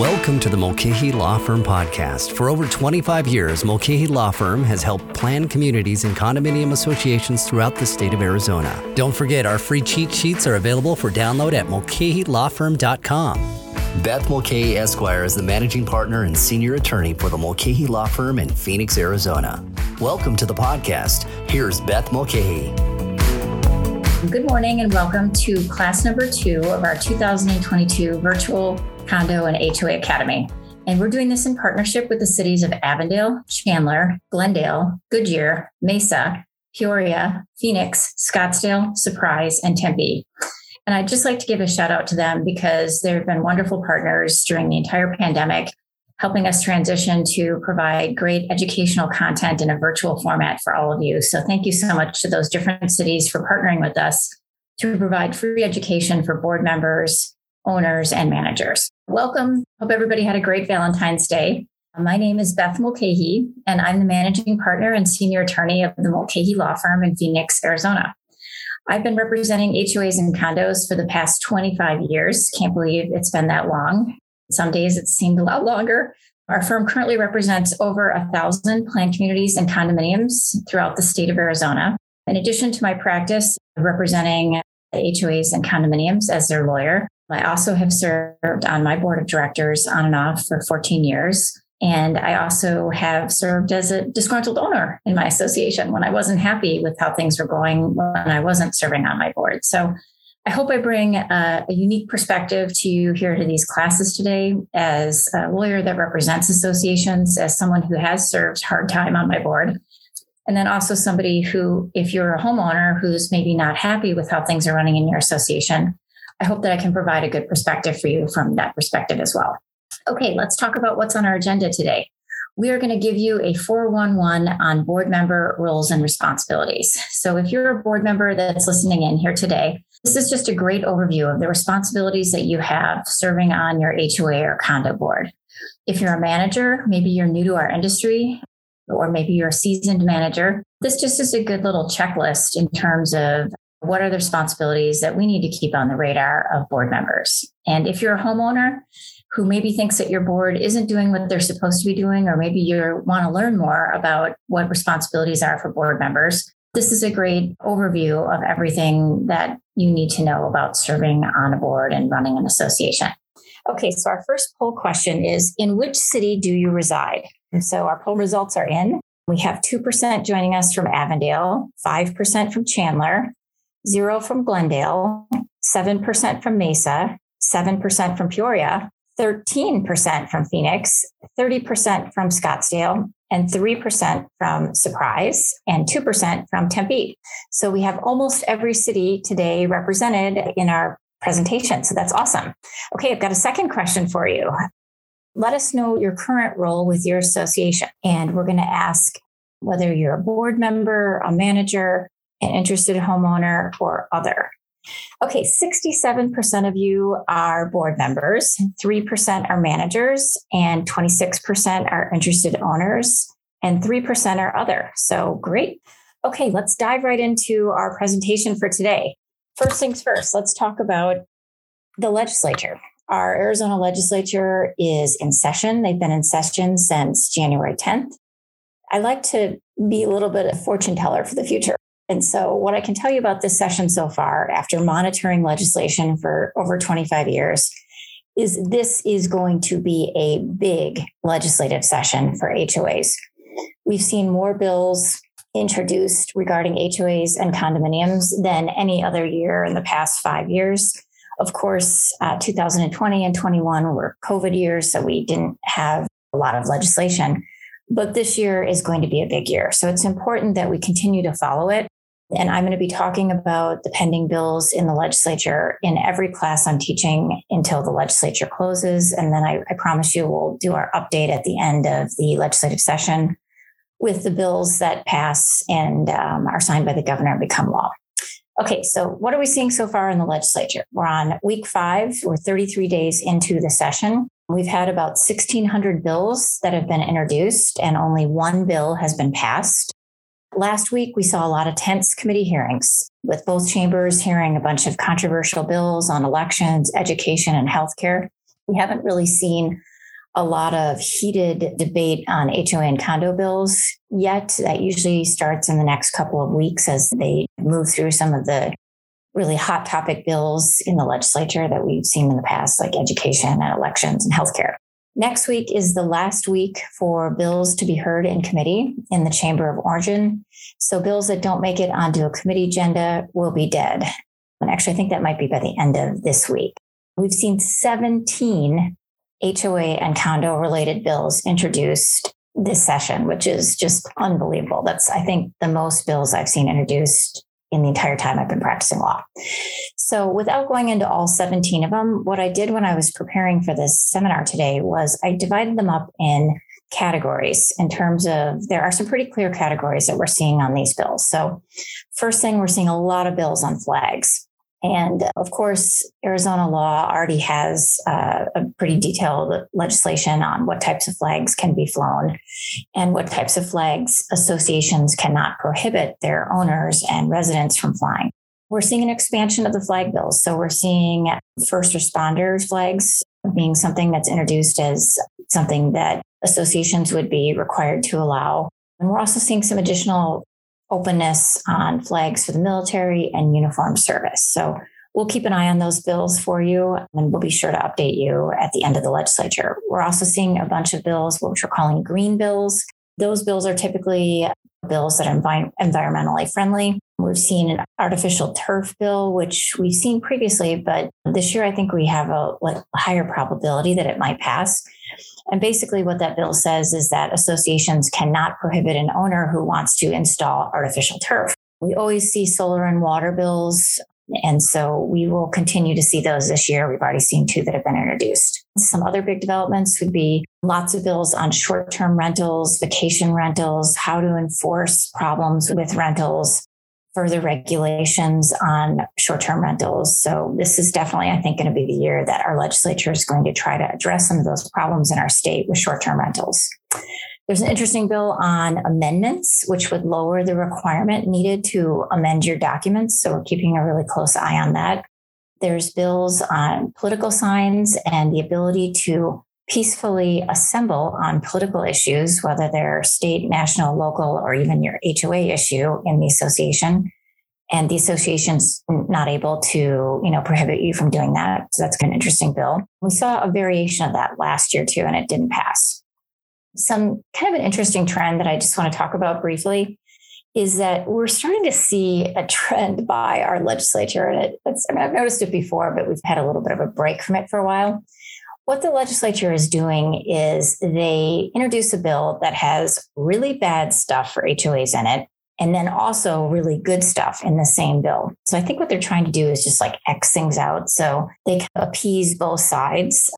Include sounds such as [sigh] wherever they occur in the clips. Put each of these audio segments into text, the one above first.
Welcome to the Mulcahy Law Firm podcast. For over 25 years, Mulcahy Law Firm has helped plan communities and condominium associations throughout the state of Arizona. Don't forget, our free cheat sheets are available for download at mulcahylawfirm.com. Beth Mulcahy Esquire is the managing partner and senior attorney for the Mulcahy Law Firm in Phoenix, Arizona. Welcome to the podcast. Here's Beth Mulcahy. Good morning and welcome to class number two of our 2022 virtual condo and HOA academy. And we're doing this in partnership with the cities of Avondale, Chandler, Glendale, Goodyear, Mesa, Peoria, Phoenix, Scottsdale, Surprise, and Tempe. And I'd just like to give a shout out to them because they've been wonderful partners during the entire pandemic, helping us transition to provide great educational content in a virtual format for all of you. So thank you so much to those different cities for partnering with us to provide free education for board members, owners, and managers. Welcome. Hope everybody had a great Valentine's Day. My name is Beth Mulcahy, and I'm the managing partner and senior attorney of the Mulcahy Law Firm in Phoenix, Arizona. I've been representing HOAs and condos for the past 25 years. Can't believe it's been that long. Some days it seemed a lot longer. Our firm currently represents over a thousand planned communities and condominiums throughout the state of Arizona. In addition to my practice representing HOAs and condominiums as their lawyer, I also have served on my board of directors on and off for 14 years. And I also have served as a disgruntled owner in my association when I wasn't happy with how things were going when I wasn't serving on my board. So I hope I bring a, a, unique perspective to you here to these classes today as a lawyer that represents associations, as someone who has served hard time on my board. And then also somebody who, if you're a homeowner who's maybe not happy with how things are running in your association, I hope that I can provide a good perspective for you from that perspective as well. Okay, let's talk about what's on our agenda today. We are going to give you a 411 on board member roles and responsibilities. So, if you're a board member that's listening in here today, this is just a great overview of the responsibilities that you have serving on your HOA or condo board. If you're a manager, maybe you're new to our industry, or maybe you're a seasoned manager, this just is a good little checklist in terms of what are the responsibilities that we need to keep on the radar of board members. And if you're a homeowner, who maybe thinks that your board isn't doing what they're supposed to be doing, or maybe you want to learn more about what responsibilities are for board members, this is a great overview of everything that you need to know about serving on a board and running an association. Okay, so our first poll question is In which city do you reside? And so our poll results are in. We have 2% joining us from Avondale, 5% from Chandler, 0 from Glendale, 7% from Mesa, 7% from Peoria, 13% from Phoenix, 30% from Scottsdale, and 3% from Surprise, and 2% from Tempe. So we have almost every city today represented in our presentation. So that's awesome. Okay, I've got a second question for you. Let us know your current role with your association. And we're going to ask whether you're a board member, a manager, an interested homeowner, or other. Okay, 67% of you are board members, 3% are managers, and 26% are interested owners, and 3% are other. So great. Okay, let's dive right into our presentation for today. First things first, let's talk about the legislature. Our Arizona legislature is in session. They've been in session since January 10th. I like to be a little bit of fortune teller for the future. And so, what I can tell you about this session so far, after monitoring legislation for over 25 years, is this is going to be a big legislative session for HOAs. We've seen more bills introduced regarding HOAs and condominiums than any other year in the past five years. Of course, uh, 2020 and 21 were COVID years, so we didn't have a lot of legislation. But this year is going to be a big year. So it's important that we continue to follow it and I'm going to be talking about the pending bills in the legislature in every class I'm teaching until the legislature closes. And then I, I promise you we'll do our update at the end of the legislative session with the bills that pass and um, are signed by the governor and become law. Okay, so what are we seeing so far in the legislature? We're on week five, we're 33 days into the session. We've had about 1,600 bills that have been introduced, and only one bill has been passed. Last week, we saw a lot of tense committee hearings with both chambers hearing a bunch of controversial bills on elections, education, and healthcare. We haven't really seen a lot of heated debate on HOA and condo bills yet. That usually starts in the next couple of weeks as they move through some of the really hot topic bills in the legislature that we've seen in the past, like education and elections and healthcare. Next week is the last week for bills to be heard in committee in the Chamber of Origin. So bills that don't make it onto a committee agenda will be dead. And actually, I think that might be by the end of this week. We've seen 17 HOA and condo related bills introduced this session, which is just unbelievable. That's, I think, the most bills I've seen introduced in the entire time I've been practicing law. So, without going into all 17 of them, what I did when I was preparing for this seminar today was I divided them up in categories in terms of there are some pretty clear categories that we're seeing on these bills. So, first thing, we're seeing a lot of bills on flags. And of course, Arizona law already has uh, a pretty detailed legislation on what types of flags can be flown and what types of flags associations cannot prohibit their owners and residents from flying. We're seeing an expansion of the flag bills. So we're seeing first responders flags being something that's introduced as something that associations would be required to allow. And we're also seeing some additional openness on flags for the military and uniform service. So we'll keep an eye on those bills for you and we'll be sure to update you at the end of the legislature. We're also seeing a bunch of bills, which we're calling green bills. Those bills are typically bills that are envi- environmentally friendly. We've seen an artificial turf bill, which we've seen previously, but this year I think we have a like, higher probability that it might pass. And basically, what that bill says is that associations cannot prohibit an owner who wants to install artificial turf. We always see solar and water bills. And so we will continue to see those this year. We've already seen two that have been introduced. Some other big developments would be lots of bills on short term rentals, vacation rentals, how to enforce problems with rentals, further regulations on short term rentals. So, this is definitely, I think, going to be the year that our legislature is going to try to address some of those problems in our state with short term rentals. There's an interesting bill on amendments, which would lower the requirement needed to amend your documents. So, we're keeping a really close eye on that. There's bills on political signs and the ability to peacefully assemble on political issues, whether they're state, national, local, or even your HOA issue in the association. And the association's not able to, you know, prohibit you from doing that. So that's kind of an interesting bill. We saw a variation of that last year too, and it didn't pass. Some kind of an interesting trend that I just want to talk about briefly is that we're starting to see a trend by our legislature. And it, I mean, I've noticed it before, but we've had a little bit of a break from it for a while what the legislature is doing is they introduce a bill that has really bad stuff for HOAs in it, and then also really good stuff in the same bill. So I think what they're trying to do is just like X things out. So they can appease both sides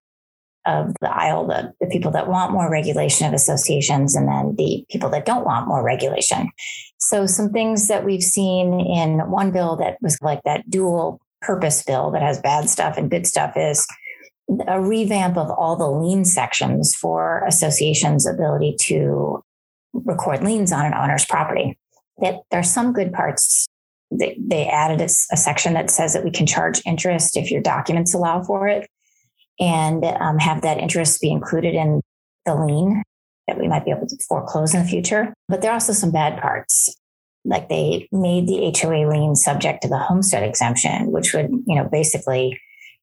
of the aisle, the, the people that want more regulation of associations, and then the people that don't want more regulation. So some things that we've seen in one bill that was like that dual purpose bill that has bad stuff and good stuff is a revamp of all the lien sections for associations' ability to record liens on an owner's property. That there are some good parts. They, they added a, a, section that says that we can charge interest if your documents allow for it, and um, have that interest be included in the lien that we might be able to foreclose in the future. But there are also some bad parts. Like they made the HOA lien subject to the homestead exemption, which would, you know, basically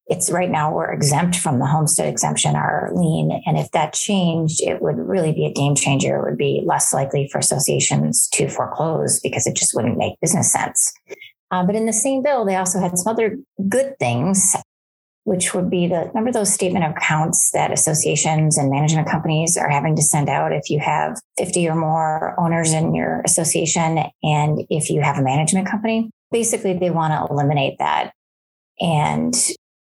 it's right now we're exempt from the homestead exemption, our lien. And if that changed, it would really be a game changer. It would be less likely for associations to foreclose because it just wouldn't make business sense. Uh, but in the same bill, they also had some other good things, which would be the remember those statement of accounts that associations and management companies are having to send out if you have 50 or more owners in your association and if you have a management company. Basically, they want to eliminate that and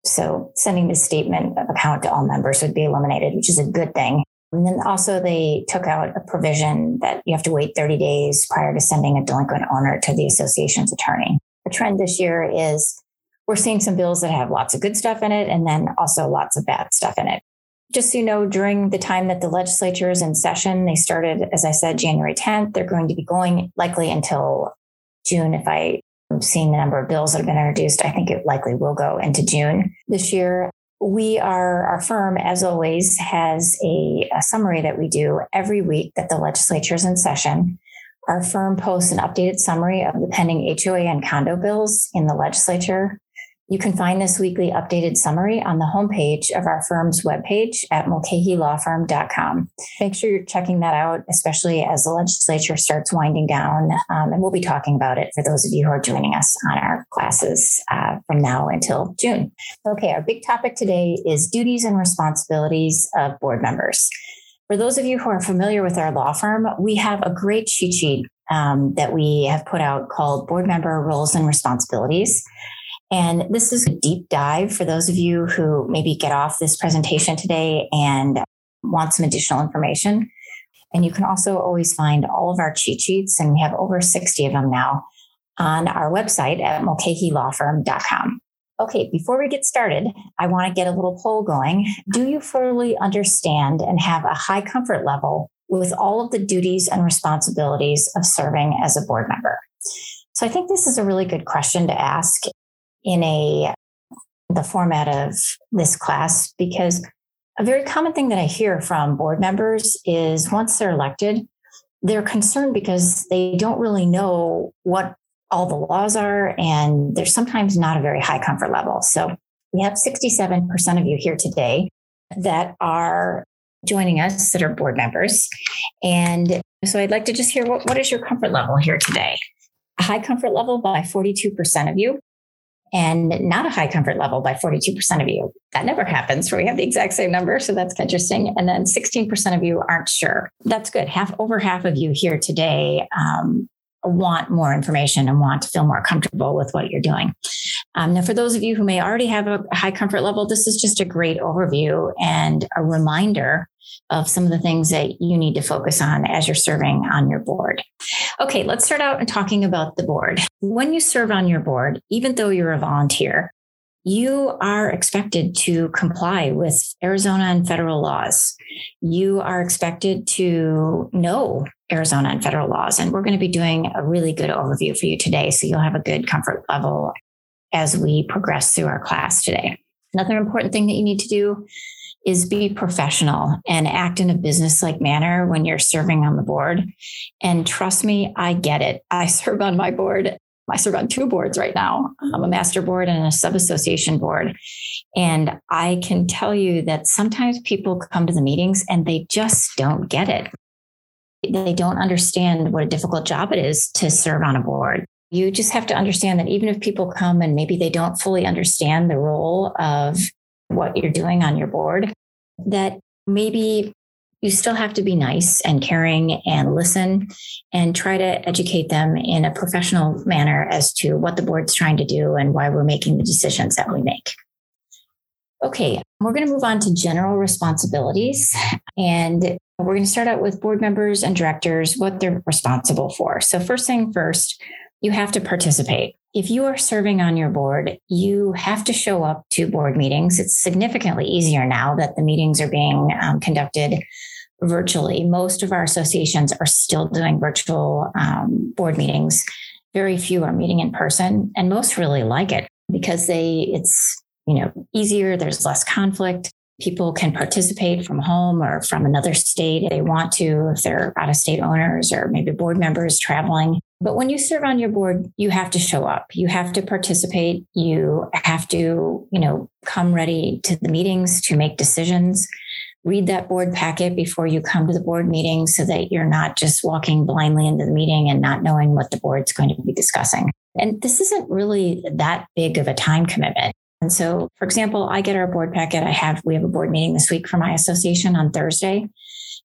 so sending the statement of account to all members would be eliminated, which is a good thing. And then also they took out a provision that you have to wait 30 days prior to sending a delinquent owner to the association's attorney. The trend this year is we're seeing some bills that have lots of good stuff in it and then also lots of bad stuff in it. Just so you know, during the time that the legislature is in session, they started, as I said, January 10th. They're going to be going likely until June, if I seeing the number of bills that have been introduced, I think it likely will go into June this year. we are, our firm, as always, has a, a summary that we do every week that the legislature is in session. Our firm posts an updated summary of the pending HOA and condo bills in the legislature you can find this weekly updated summary on the homepage of our firm's webpage at mulcahylawfirm.com. Make sure you're checking that out, especially as the legislature starts winding down. Um, and we'll be talking about it for those of you who are joining us on our classes uh, from now until June. Okay, our big topic today is duties and responsibilities of board members. For those of you who are familiar with our law firm, we have a great cheat sheet um, that we have put out called Board Member Roles and Responsibilities. And this is a deep dive for those of you who maybe get off this presentation today and want some additional information. And you can also always find all of our cheat sheets, and we have over 60 of them now on our website at mulcahylawfirm.com. Okay, before we get started, I want to get a little poll going. Do you fully understand and have a high comfort level with all of the duties and responsibilities of serving as a board member? So I think this is a really good question to ask in a the format of this class because a very common thing that I hear from board members is once they're elected, they're concerned because they don't really know what all the laws are, and there's sometimes not a very high comfort level. So we have 67% of you here today that are joining us that are board members. And so I'd like to just hear what, what is your comfort level here today? A high comfort level by 42% of you and not a high comfort level by 42% of you. That never happens we have the exact same number. So that's interesting. And then 16% of you aren't sure. That's good. Half over half of you here today um, want more information and want to feel more comfortable with what you're doing. Um, now, for those of you who may already have a high comfort level, this is just a great overview and a reminder of some of the things that you need to focus on as you're serving on your board. Okay, let's start out talking about the board. When you serve on your board, even though you're a volunteer, you are expected to comply with Arizona and federal laws. You are expected to know Arizona and federal laws. And we're going to be doing a really good overview for you today. So you'll have a good comfort level as we progress through our class today. Another important thing that you need to do is be professional and act in a business like manner when you're serving on the board. And trust me, I get it. I [laughs] serve on my board. I serve on two boards right now. I'm a master board and a sub association board. And I can tell you that sometimes people come to the meetings and they just don't get it. They don't understand what a difficult job it is to serve on a board. You just have to understand that even if people come and maybe they don't fully understand the role of what you're doing on your board, that maybe you still have to be nice and caring and listen and try to educate them in a professional manner as to what the board's trying to do and why we're making the decisions that we make. Okay, we're going to move on to general responsibilities. And we're going to start out with board members and directors, what they're responsible for. So, first thing first, you have to participate if you are serving on your board, you have to show up to board meetings. It's significantly easier now that the meetings are being um, conducted virtually. Most of our associations are still doing virtual um, board meetings. Very few are meeting in person, and most really like it because they it's you know easier. There's less conflict people can participate from home or from another state if they want to, if they're out of state owners or maybe board members traveling. But when you serve on your board, you have to show up. You have to participate. You have to, you know, come ready to the meetings to make decisions. Read that board packet before you come to the board meeting so that you're not just walking blindly into the meeting and not knowing what the board's going to be discussing. And this isn't really that big of a time commitment. And so, for example, I get our board packet. I have, we have a board meeting this week for my association on Thursday.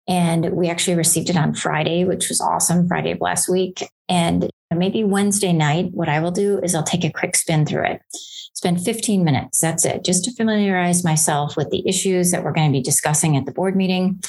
And we actually received it on Friday, which was awesome, Friday of last week. And maybe Wednesday night, what I will do is I'll take a quick spin through it, spend 15 minutes. That's it, just to familiarize myself with the issues that we're going to be discussing at the board meeting,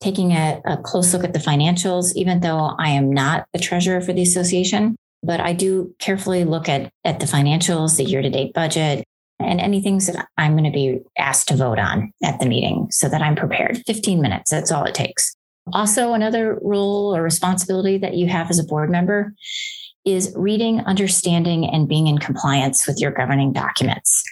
taking a, a close look at the financials, even though I am not the treasurer for the association. But I do carefully look at, at the financials, the year to date budget, and any things that I'm going to be asked to vote on at the meeting so that I'm prepared. 15 minutes, that's all it takes. Also, another role or responsibility that you have as a board member is reading, understanding, and being in compliance with your governing documents.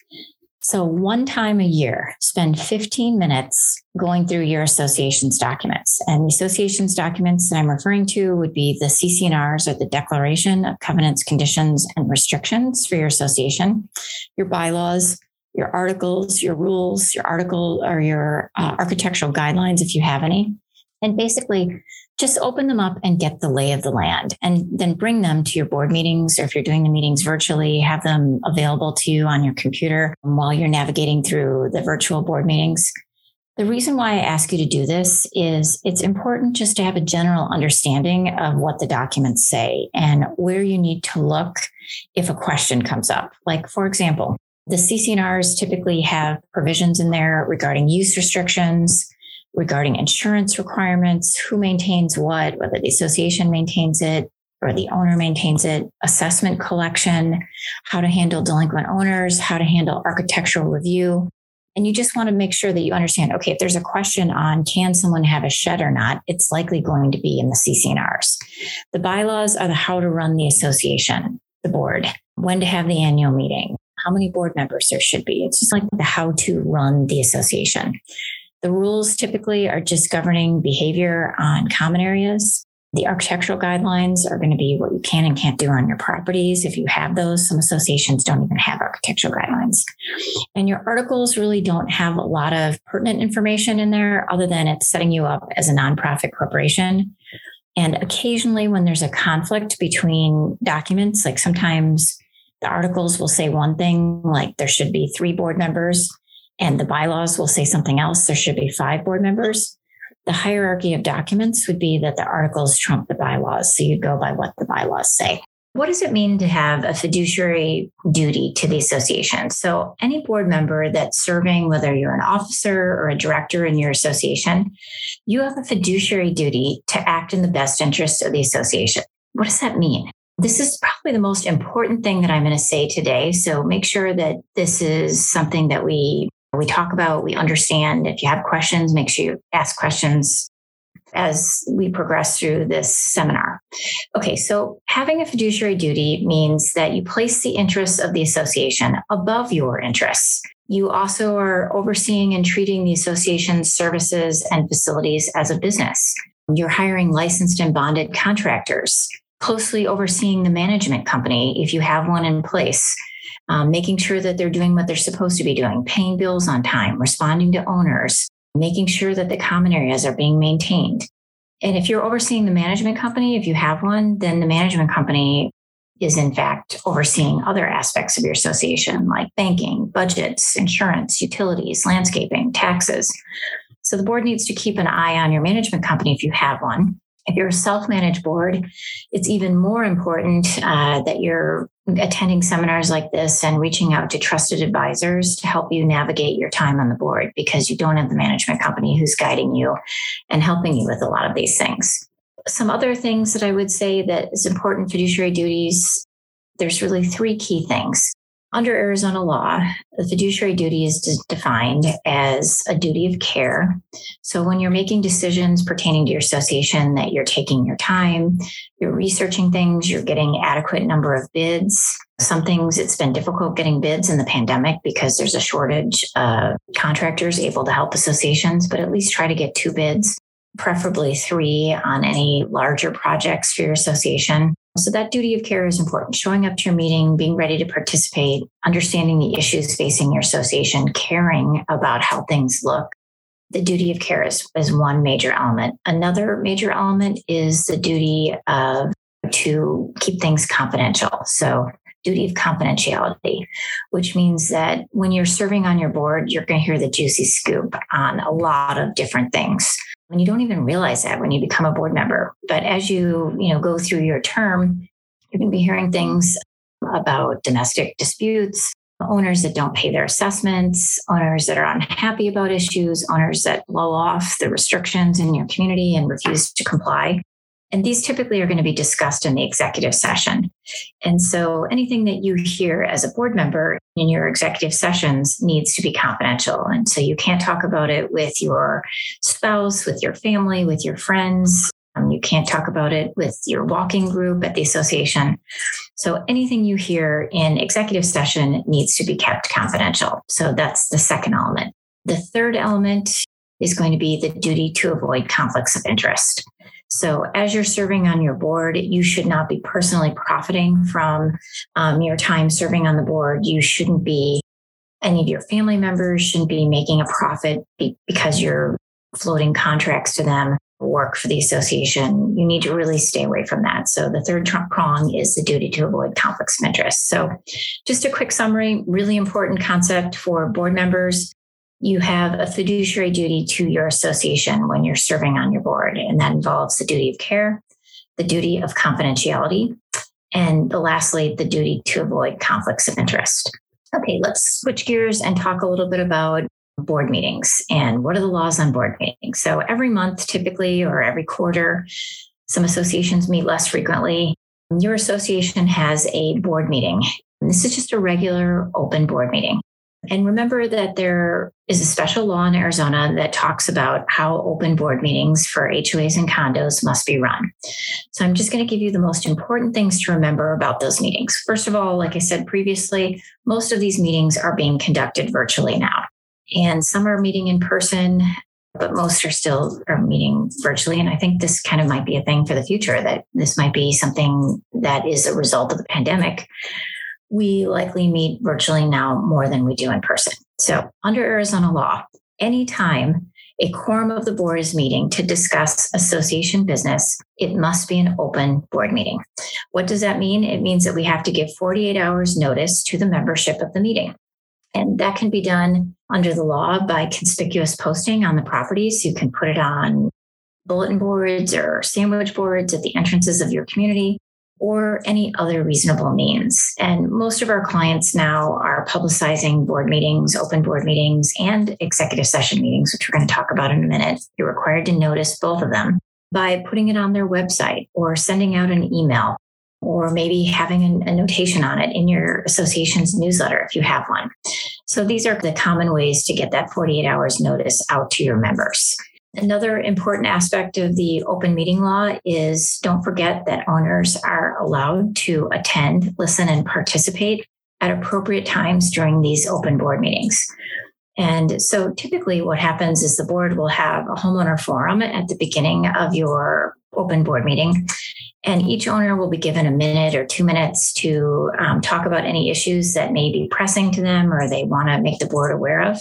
So, one time a year, spend 15 minutes going through your association's documents. And the association's documents that I'm referring to would be the CC&Rs or the Declaration of Covenants, Conditions, and Restrictions for your association, your bylaws, your articles, your rules, your article or your uh, architectural guidelines, if you have any. And basically, just open them up and get the lay of the land and then bring them to your board meetings or if you're doing the meetings virtually have them available to you on your computer while you're navigating through the virtual board meetings. The reason why i ask you to do this is it's important just to have a general understanding of what the documents say and where you need to look if a question comes up. Like for example the CC&Rs typically have provisions in there regarding use restrictions regarding insurance requirements, who maintains what, whether the association maintains it or the owner maintains it, assessment collection, how to handle delinquent owners, how to handle architectural review. And you just want to make sure that you understand, okay, if there's a question on can someone have a shed or not, it's likely going to be in the CC&Rs. The bylaws are the how to run the association, the board, when to have the annual meeting, how many board members there should be. It's just like the how to run the association. The rules typically are just governing behavior on common areas. The architectural guidelines are going to be what you can and can't do on your properties. If you have those, some associations don't even have architectural guidelines. And your articles really don't have a lot of pertinent information in there other than it's setting you up as a nonprofit corporation. And occasionally, when there's a conflict between documents, like sometimes the articles will say one thing, like there should be three board members, and the bylaws will say something else. There should be five board members. The hierarchy of documents would be that the articles trump the bylaws. So you'd go by what the bylaws say. What does it mean to have a fiduciary duty to the association? So, any board member that's serving, whether you're an officer or a director in your association, you have a fiduciary duty to act in the best interest of the association. What does that mean? This is probably the most important thing that I'm going to say today. So, make sure that this is something that we we talk about, we understand. If you have questions, make sure you ask questions as we progress through this seminar. Okay, so having a fiduciary duty means that you place the interests of the association above your interests. You also are overseeing and treating the association's services and facilities as a business. You're hiring licensed and bonded contractors, closely overseeing the management company if you have one in place um, making sure that they're doing what they're supposed to be doing, paying bills on time, responding to owners, making sure that the common areas are being maintained. And if you're overseeing the management company, if you have one, then the management company is in fact overseeing other aspects of your association like banking, budgets, insurance, utilities, landscaping, taxes. So the board needs to keep an eye on your management company if you have one. If you're a self managed board, it's even more important uh, that you're attending seminars like this and reaching out to trusted advisors to help you navigate your time on the board because you don't have the management company who's guiding you and helping you with a lot of these things. Some other things that I would say that is important fiduciary duties, there's really three key things. Under Arizona law, the fiduciary duty is defined as a duty of care. So when you're making decisions pertaining to your association, that you're taking your time, you're researching things, you're getting adequate number of bids. Some things it's been difficult getting bids in the pandemic because there's a shortage of contractors able to help associations, but at least try to get two bids, preferably three on any larger projects for your association. So that duty of care is important. Showing up to your meeting, being ready to participate, understanding the issues facing your association, caring about how things look. The duty of care is, is one major element. Another major element is the duty of to keep things confidential. So duty of confidentiality, which means that when you're serving on your board, you're going to hear the juicy scoop on a lot of different things. And you don't even realize that when you become a board member. But as you, you know, go through your term, you're going to be hearing things about domestic disputes, owners that don't pay their assessments, owners that are unhappy about issues, owners that blow off the restrictions in your community and refuse to comply. And these typically are going to be discussed in the executive session. And so anything that you hear as a board member in your executive sessions needs to be confidential. And so you can't talk about it with your spouse, with your family, with your friends. Um, you can't talk about it with your walking group at the association. So anything you hear in executive session needs to be kept confidential. So that's the second element. The third element is going to be the duty to avoid conflicts of interest. So, as you're serving on your board, you should not be personally profiting from um, your time serving on the board. You shouldn't be, any of your family members shouldn't be making a profit because you're floating contracts to them work for the association. You need to really stay away from that. So, the third prong is the duty to avoid conflicts of interest. So, just a quick summary really important concept for board members you have a fiduciary duty to your association when you're serving on your board, and that involves the duty of care, the duty of confidentiality, and lastly, the duty to avoid conflicts of interest. Okay, let's switch gears and talk a little bit about board meetings and what are the laws on board meetings. So, every month, typically, or every quarter, some associations meet less frequently. Your association has a board meeting. This is just a regular open board meeting. And remember that there is a special law in Arizona that talks about how open board meetings for HOAs and condos must be run. So I'm just going to give you the most important things to remember about those meetings. First of all, like I said previously, most of these meetings are being conducted virtually now. And some are meeting in person, but most are still are meeting virtually. And I think this kind of might be a thing for the future that this might be something that is a result of the pandemic we likely meet virtually now more than we do in person. So, under Arizona law, anytime a quorum of the board is meeting to discuss association business, it must be an open board meeting. What does that mean? It means that we have to give 48 hours notice to the membership of the meeting. And that can be done under the law by conspicuous posting on the properties. You can put it on bulletin boards or sandwich boards at the entrances of your community or any other reasonable means. And most of our clients now are publicizing board meetings, open board meetings, and executive session meetings, which we're going to talk about in a minute. You're required to notice both of them by putting it on their website or sending out an email or maybe having a, notation on it in your association's newsletter if you have one. So these are the common ways to get that 48 hours notice out to your members. Another important aspect of the open meeting law is don't forget that owners are allowed to attend, listen, and participate at appropriate times during these open board meetings. And so typically, what happens is the board will have a homeowner forum at the beginning of your open board meeting. And each owner will be given a minute or two minutes to um, talk about any issues that may be pressing to them or they want to make the board aware of.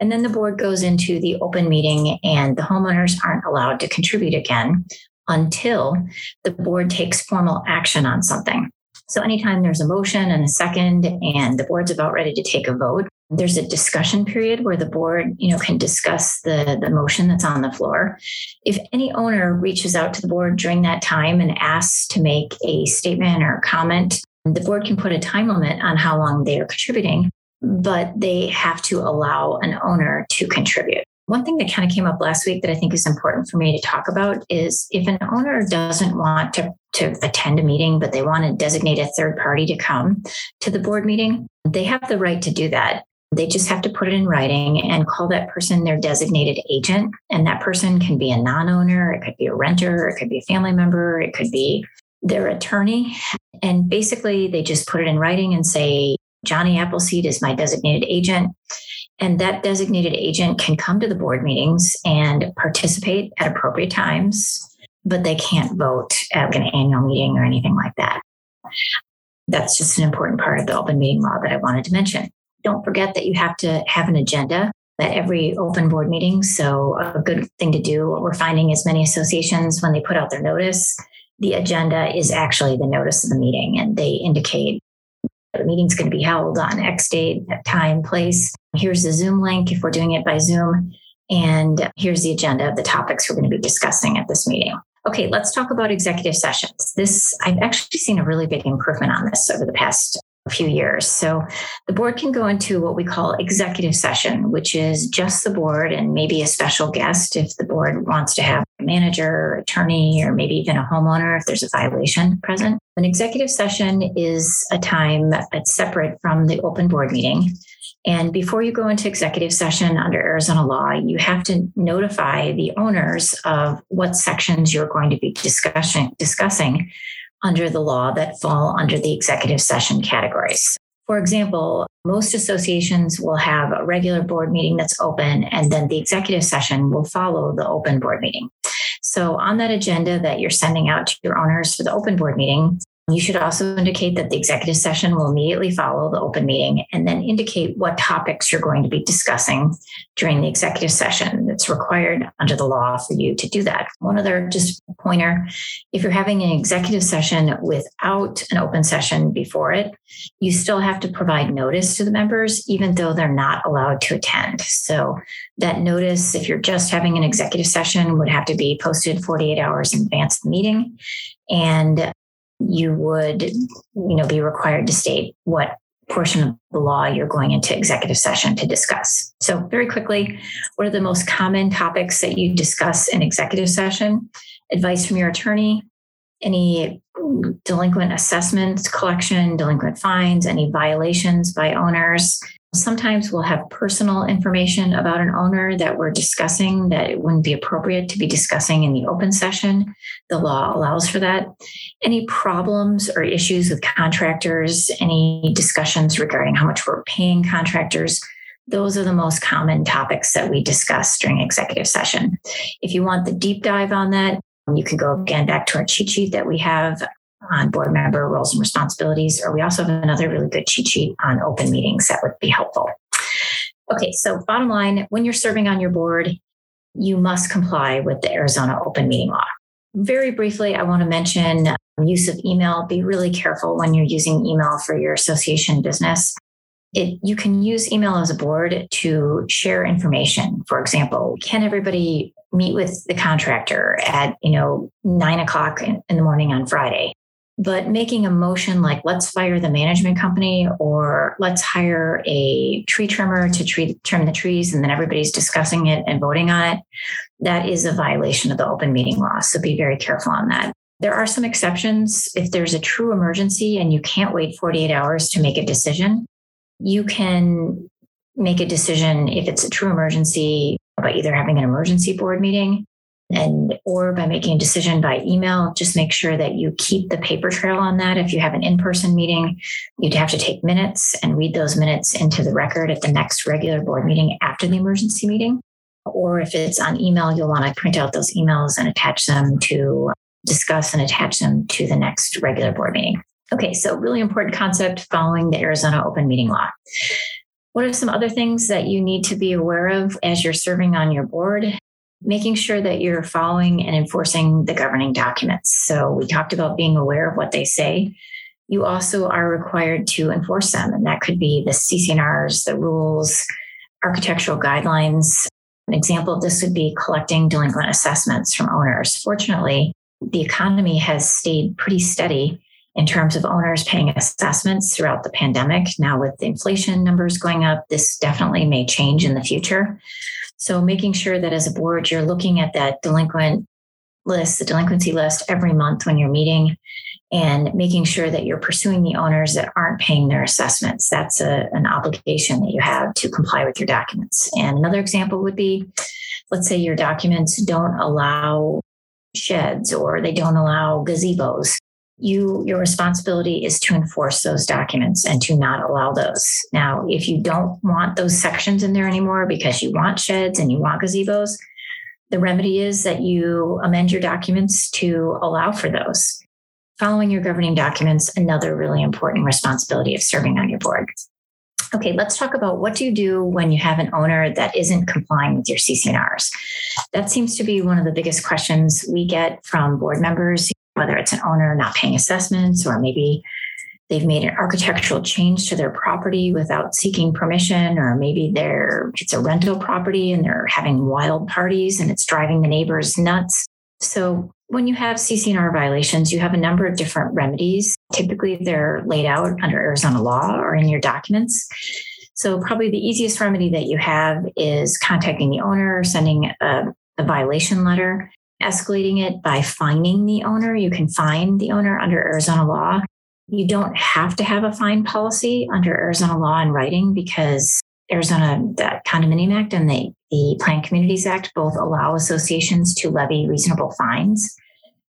And then the board goes into the open meeting, and the homeowners aren't allowed to contribute again until the board takes formal action on something. So, anytime there's a motion and a second, and the board's about ready to take a vote, there's a discussion period where the board, you know, can discuss the, the motion that's on the floor. If any owner reaches out to the board during that time and asks to make a statement or a comment, the board can put a time limit on how long they are contributing but they have to allow an owner to contribute. One thing that kind of came up last week that I think is important for me to talk about is if an owner doesn't want to, to attend a meeting, but they want to designate a third party to come to the board meeting, they have the right to do that. They just have to put it in writing and call that person their designated agent. And that person can be a non owner, it could be a renter, it could be a family member, it could be their attorney. And basically, they just put it in writing and say, Johnny Appleseed is my designated agent. And that designated agent can come to the board meetings and participate at appropriate times, but they can't vote at an annual meeting or anything like that. That's just an important part of the open meeting law that I wanted to mention. Don't forget that you have to have an agenda at every open board meeting. So, a good thing to do, what we're finding is many associations, when they put out their notice, the agenda is actually the notice of the meeting and they indicate the meeting's going to be held on X date, time, place. Here's the Zoom link if we're doing it by Zoom. And here's the agenda of the topics we're going to be discussing at this meeting. Okay, let's talk about executive sessions. This, I've actually seen a really big improvement on this over the past few years. So the board can go into what we call executive session, which is just the board and maybe a special guest if the board wants to have a manager, attorney, or maybe even a homeowner if there's a violation present. An executive session is a time that's separate from the open board meeting. And before you go into executive session under Arizona law, you have to notify the owners of what sections you're going to be discussing, discussing under the law that fall under the executive session categories. For example, most associations will have a regular board meeting that's open, and then the executive session will follow the open board meeting. So, on that agenda that you're sending out to your owners for the open board meeting, you should also indicate that the executive session will immediately follow the open meeting and then indicate what topics you're going to be discussing during the executive session. It's required under the law for you to do that. One other just pointer if you're having an executive session without an open session before it, you still have to provide notice to the members, even though they're not allowed to attend. So that notice, if you're just having an executive session, would have to be posted 48 hours in advance of the meeting. And you would, you know, be required to state what portion of the law you're going into executive session to discuss. So, very quickly, what are the most common topics that you discuss in executive session? Advice from your attorney, any delinquent assessments collection, delinquent fines, any violations by owners, Sometimes we'll have personal information about an owner that we're discussing that it wouldn't be appropriate to be discussing in the open session. The law allows for that. Any problems or issues with contractors, any discussions regarding how much we're paying contractors, those are the most common topics that we discuss during executive session. If you want the deep dive on that, you can go again back to our cheat sheet that we have on board member roles and responsibilities, or we also have another really good cheat sheet on open meetings that would be helpful. Okay, so bottom line when you're serving on your board, you must comply with the Arizona open meeting law. Very briefly, I want to mention um, use of email. Be really careful when you're using email for your association business. It, you can use email as a board to share information. For example, can everybody meet with the contractor at you know nine o'clock in, in the morning on Friday? But making a motion like let's fire the management company or let's hire a tree trimmer to tree, trim the trees and then everybody's discussing it and voting on it that is a violation of the open meeting law. So be very careful on that. There are some exceptions. If there's a true emergency and you can't wait 48 hours to make a decision you can make a decision if it's a true emergency by either having an emergency board meeting and or by making a decision by email just make sure that you keep the paper trail on that. If you have an in-person meeting you'd have to take minutes and read those minutes into the record at the next regular board meeting after the emergency meeting. Or if it's on email you'll want to print out those emails and attach them to discuss and attach them to the next regular board meeting. Okay so really important concept following the arizona open meeting law. What are some other things that you need to be aware of as you're serving on your board making sure that you're following and enforcing the governing documents. So we talked about being aware of what they say. You also are required to enforce them, and that could be the CC&Rs, the rules, architectural guidelines. An example of this would be collecting delinquent assessments from owners. Fortunately, the economy has stayed pretty steady in terms of owners paying assessments throughout the pandemic. Now, with the inflation numbers going up, this definitely may change in the future. So making sure that as a board, you're looking at that delinquent list, the delinquency list every month when you're meeting and making sure that you're pursuing the owners that aren't paying their assessments. That's a, an obligation that you have to comply with your documents. And another example would be, let's say your documents don't allow sheds or they don't allow gazebos you your responsibility is to enforce those documents and to not allow those. Now if you don't want those sections in there anymore because you want sheds and you want gazebos the remedy is that you amend your documents to allow for those. Following your governing documents another really important responsibility of serving on your board. Okay let's talk about what do you do when you have an owner that isn't complying with your CC&Rs that seems to be one of the biggest questions we get from board members whether it's an owner not paying assessments or maybe they've made an architectural change to their property without seeking permission or maybe they're it's a rental property and they're having wild parties and it's driving the neighbors nuts. So when you have CC&R violations you have a number of different remedies. Typically they're laid out under Arizona law or in your documents. So probably the easiest remedy that you have is contacting the owner sending a, a violation letter escalating it by fining the owner. You can fine the owner under Arizona law. You don't have to have a fine policy under Arizona law in writing because Arizona the Condominium Act and the, the Planned Communities Act both allow associations to levy reasonable fines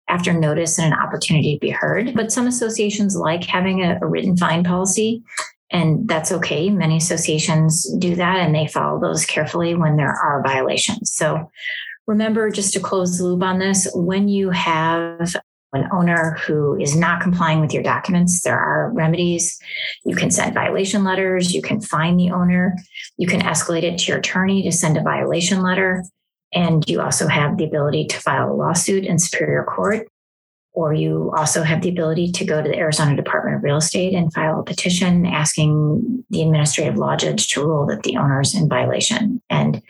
after notice and an opportunity to be heard. But some associations like having a, a written fine policy, and that's okay. Many associations do that and they follow those carefully when there are violations. So remember, just to close the loop on this, when you have an owner who is not complying with your documents, there are remedies. You can send violation letters, you can fine the owner, you can escalate it to your attorney to send a violation letter. And you also have the ability to file a lawsuit in Superior Court. Or you also have the ability to go to the Arizona Department of Real Estate and file a petition asking the administrative law judge to rule that the owner is in violation. And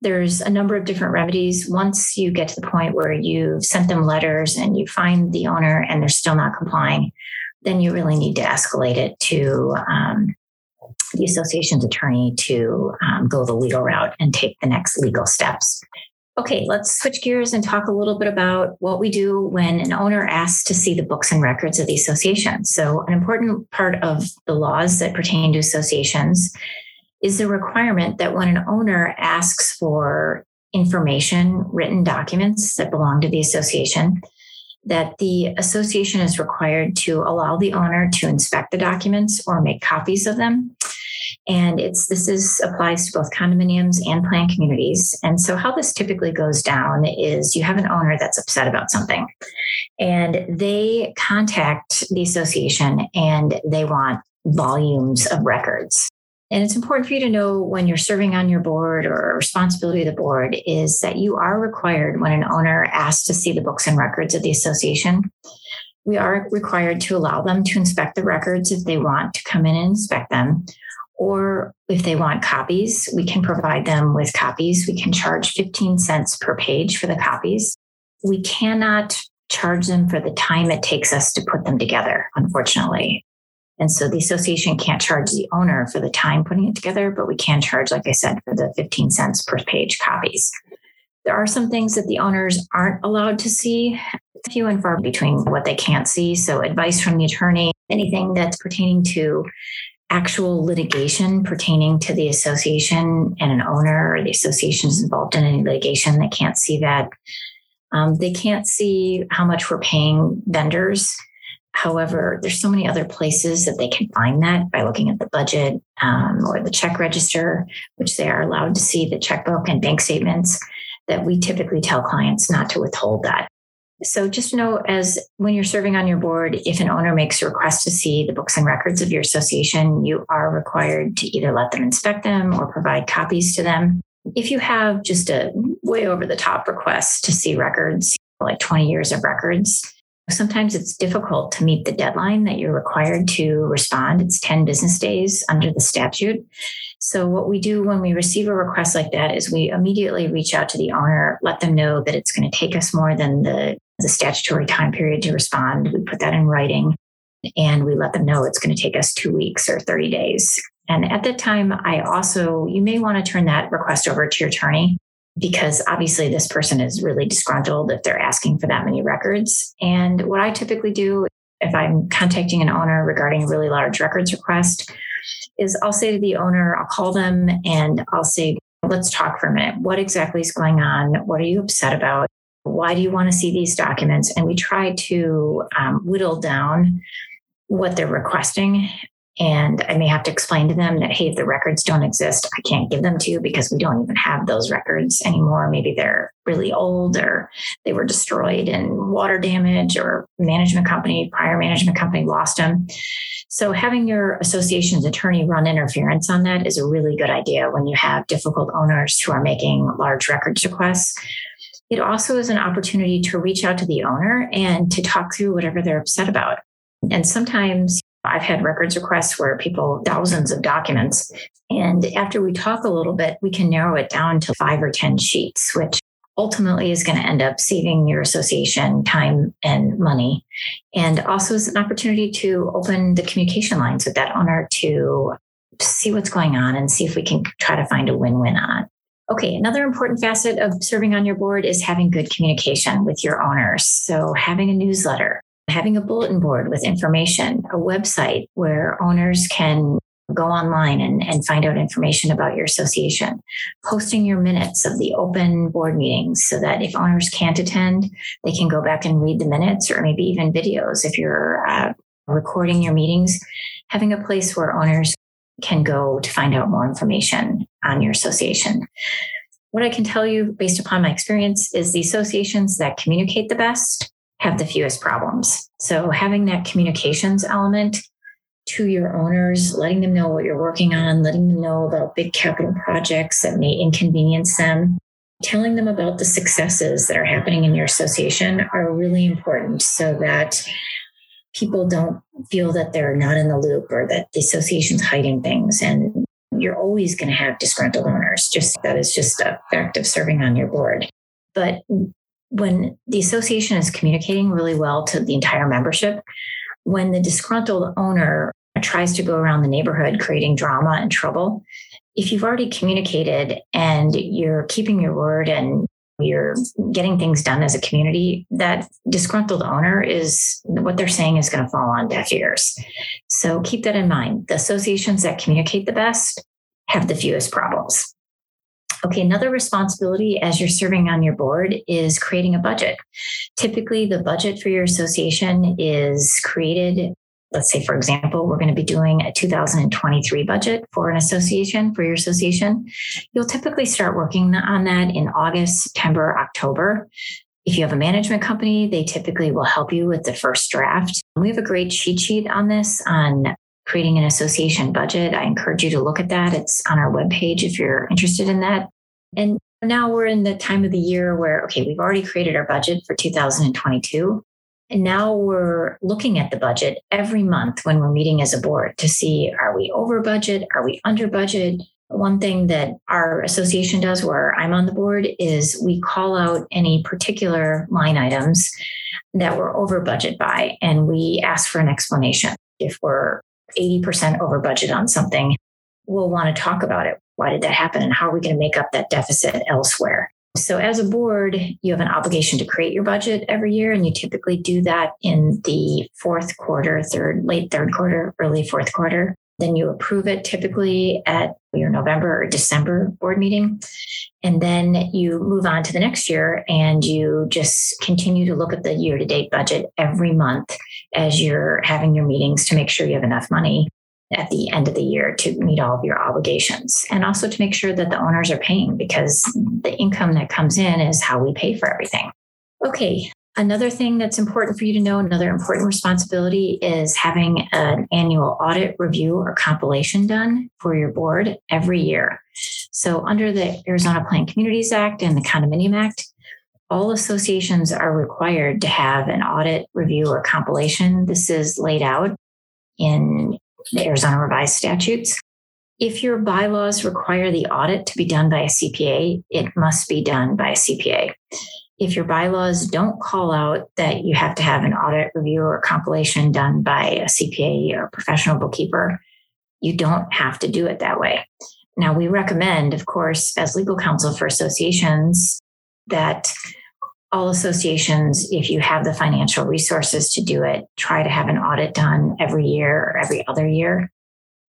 there's a number of different remedies. Once you get to the point where you've sent them letters and you find the owner and they're still not complying, then you really need to escalate it to um, the association's attorney to um, go the legal route and take the next legal steps. Okay, let's switch gears and talk a little bit about what we do when an owner asks to see the books and records of the association. So, an important part of the laws that pertain to associations is the requirement that when an owner asks for information, written documents that belong to the association, that the association is required to allow the owner to inspect the documents or make copies of them. And it's this is applies to both condominiums and planned communities. And so how this typically goes down is you have an owner that's upset about something and they contact the association and they want volumes of records. And it's important for you to know when you're serving on your board or responsibility of the board is that you are required when an owner asks to see the books and records of the association. We are required to allow them to inspect the records if they want to come in and inspect them. Or if they want copies, we can provide them with copies. We can charge 15 cents per page for the copies. We cannot charge them for the time it takes us to put them together, unfortunately. And so the association can't charge the owner for the time putting it together, but we can charge, like I said, for the 15 cents per page copies. There are some things that the owners aren't allowed to see, few and far between what they can't see. So, advice from the attorney, anything that's pertaining to actual litigation pertaining to the association and an owner or the association is involved in any litigation, they can't see that. Um, they can't see how much we're paying vendors However, there's so many other places that they can find that by looking at the budget um, or the check register, which they are allowed to see the checkbook and bank statements that we typically tell clients not to withhold that. So just know as when you're serving on your board, if an owner makes a request to see the books and records of your association, you are required to either let them inspect them or provide copies to them. If you have just a way over the top request to see records, like 20 years of records, Sometimes it's difficult to meet the deadline that you're required to respond. It's 10 business days under the statute. So, what we do when we receive a request like that is we immediately reach out to the owner, let them know that it's going to take us more than the, the statutory time period to respond. We put that in writing and we let them know it's going to take us two weeks or 30 days. And at that time, I also, you may want to turn that request over to your attorney because obviously this person is really disgruntled if they're asking for that many records. And what I typically do if I'm contacting an owner regarding a really large records request is I'll say to the owner, I'll call them and I'll say, let's talk for a minute. What exactly is going on? What are you upset about? Why do you want to see these documents? And we try to um, whittle down what they're requesting and I may have to explain to them that, hey, if the records don't exist, I can't give them to you because we don't even have those records anymore. Maybe they're really old or they were destroyed in water damage or management company, prior management company lost them. So having your association's attorney run interference on that is a really good idea when you have difficult owners who are making large records requests. It also is an opportunity to reach out to the owner and to talk through whatever they're upset about. And sometimes I've had records requests where people, thousands of documents. And after we talk a little bit, we can narrow it down to five or 10 sheets, which ultimately is going to end up saving your association time and money. And also is an opportunity to open the communication lines with that owner to see what's going on and see if we can try to find a win win on. Okay, another important facet of serving on your board is having good communication with your owners. So, having a newsletter, having a bulletin board with information, a website where owners can go online and, and find out information about your association, posting your minutes of the open board meetings so that if owners can't attend, they can go back and read the minutes or maybe even videos if you're uh, recording your meetings, having a place where owners can go to find out more information on your association. What I can tell you based upon my experience is the associations that communicate the best have the fewest problems. So having that communications element to your owners, letting them know what you're working on, letting them know about big capital projects that may inconvenience them, telling them about the successes that are happening in your association are really important so that people don't feel that they're not in the loop or that the association's hiding things. And you're always going to have disgruntled owners. Just that is just a fact of serving on your board. But when the association is communicating really well to the entire membership, when the disgruntled owner tries to go around the neighborhood creating drama and trouble, if you've already communicated and you're keeping your word and you're getting things done as a community, that disgruntled owner is what they're saying is going to fall on deaf ears. So keep that in mind. The associations that communicate the best have the fewest problems. Okay, another responsibility as you're serving on your board is creating a budget. Typically, the budget for your association is created. Let's say, for example, we're going to be doing a 2023 budget for an association, for your association. You'll typically start working on that in August, September, October. If you have a management company, they typically will help you with the first draft. We have a great cheat sheet on this on creating an association budget. I encourage you to look at that. It's on our webpage if you're interested in that. And now we're in the time of the year where, okay, we've already created our budget for 2022. And now we're looking at the budget every month when we're meeting as a board to see are we over budget? Are we under budget? One thing that our association does where I'm on the board is we call out any particular line items that we're over budget by and we ask for an explanation. If we're 80% over budget on something, we'll want to talk about it. Why did that happen? And how are we going to make up that deficit elsewhere? So, as a board, you have an obligation to create your budget every year, and you typically do that in the fourth quarter, third, late third quarter, early fourth quarter. Then you approve it typically at your November or December board meeting. And then you move on to the next year and you just continue to look at the year to date budget every month as you're having your meetings to make sure you have enough money at the end of the year to meet all of your obligations and also to make sure that the owners are paying because the income that comes in is how we pay for everything. Okay, Another thing that's important for you to know, another important responsibility is having an annual audit review or compilation done for your board every year. So, under the Arizona Planned Communities Act and the Condominium Act, all associations are required to have an audit review or compilation. This is laid out in the Arizona revised statutes. If your bylaws require the audit to be done by a CPA, it must be done by a CPA if your bylaws don't call out that you have to have an audit review or compilation done by a CPA or a professional bookkeeper, you don't have to do it that way. Now, we recommend, of course, as legal counsel for associations, that all associations, if you have the financial resources to do it, try to have an audit done every year or every other year.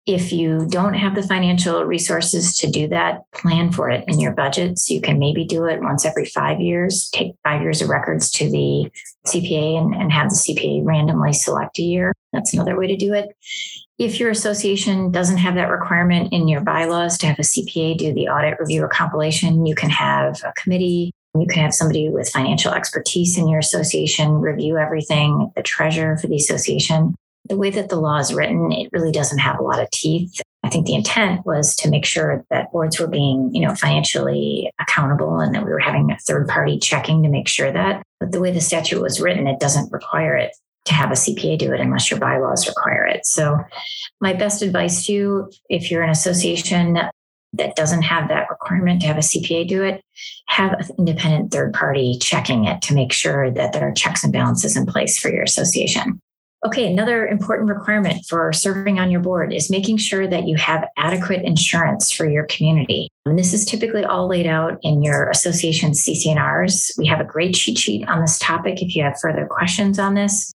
If you don't have the financial resources to do that, plan for it in your budget. So you can maybe do it once every five years, take five years of records to the CPA and, and have the CPA randomly select a year. That's another way to do it. If your association doesn't have that requirement in your bylaws to have a CPA do the audit review or compilation, you can have a committee you can have somebody with financial expertise in your association review everything, the treasurer for the association the way that the law is written, it really doesn't have a lot of teeth. I think the intent was to make sure that boards were being, you know, financially accountable and that we were having a third party checking to make sure that. But the way the statute was written, it doesn't require it to have a CPA do it unless your bylaws require it. So my best advice to you, if you're an association that doesn't have that requirement to have a CPA do it, have an independent third party checking it to make sure that there are checks and balances in place for your association. Okay, another important requirement for serving on your board is making sure that you have adequate insurance for your community. And this is typically all laid out in your association's CC&Rs. We have a great cheat sheet on this topic if you have further questions on this.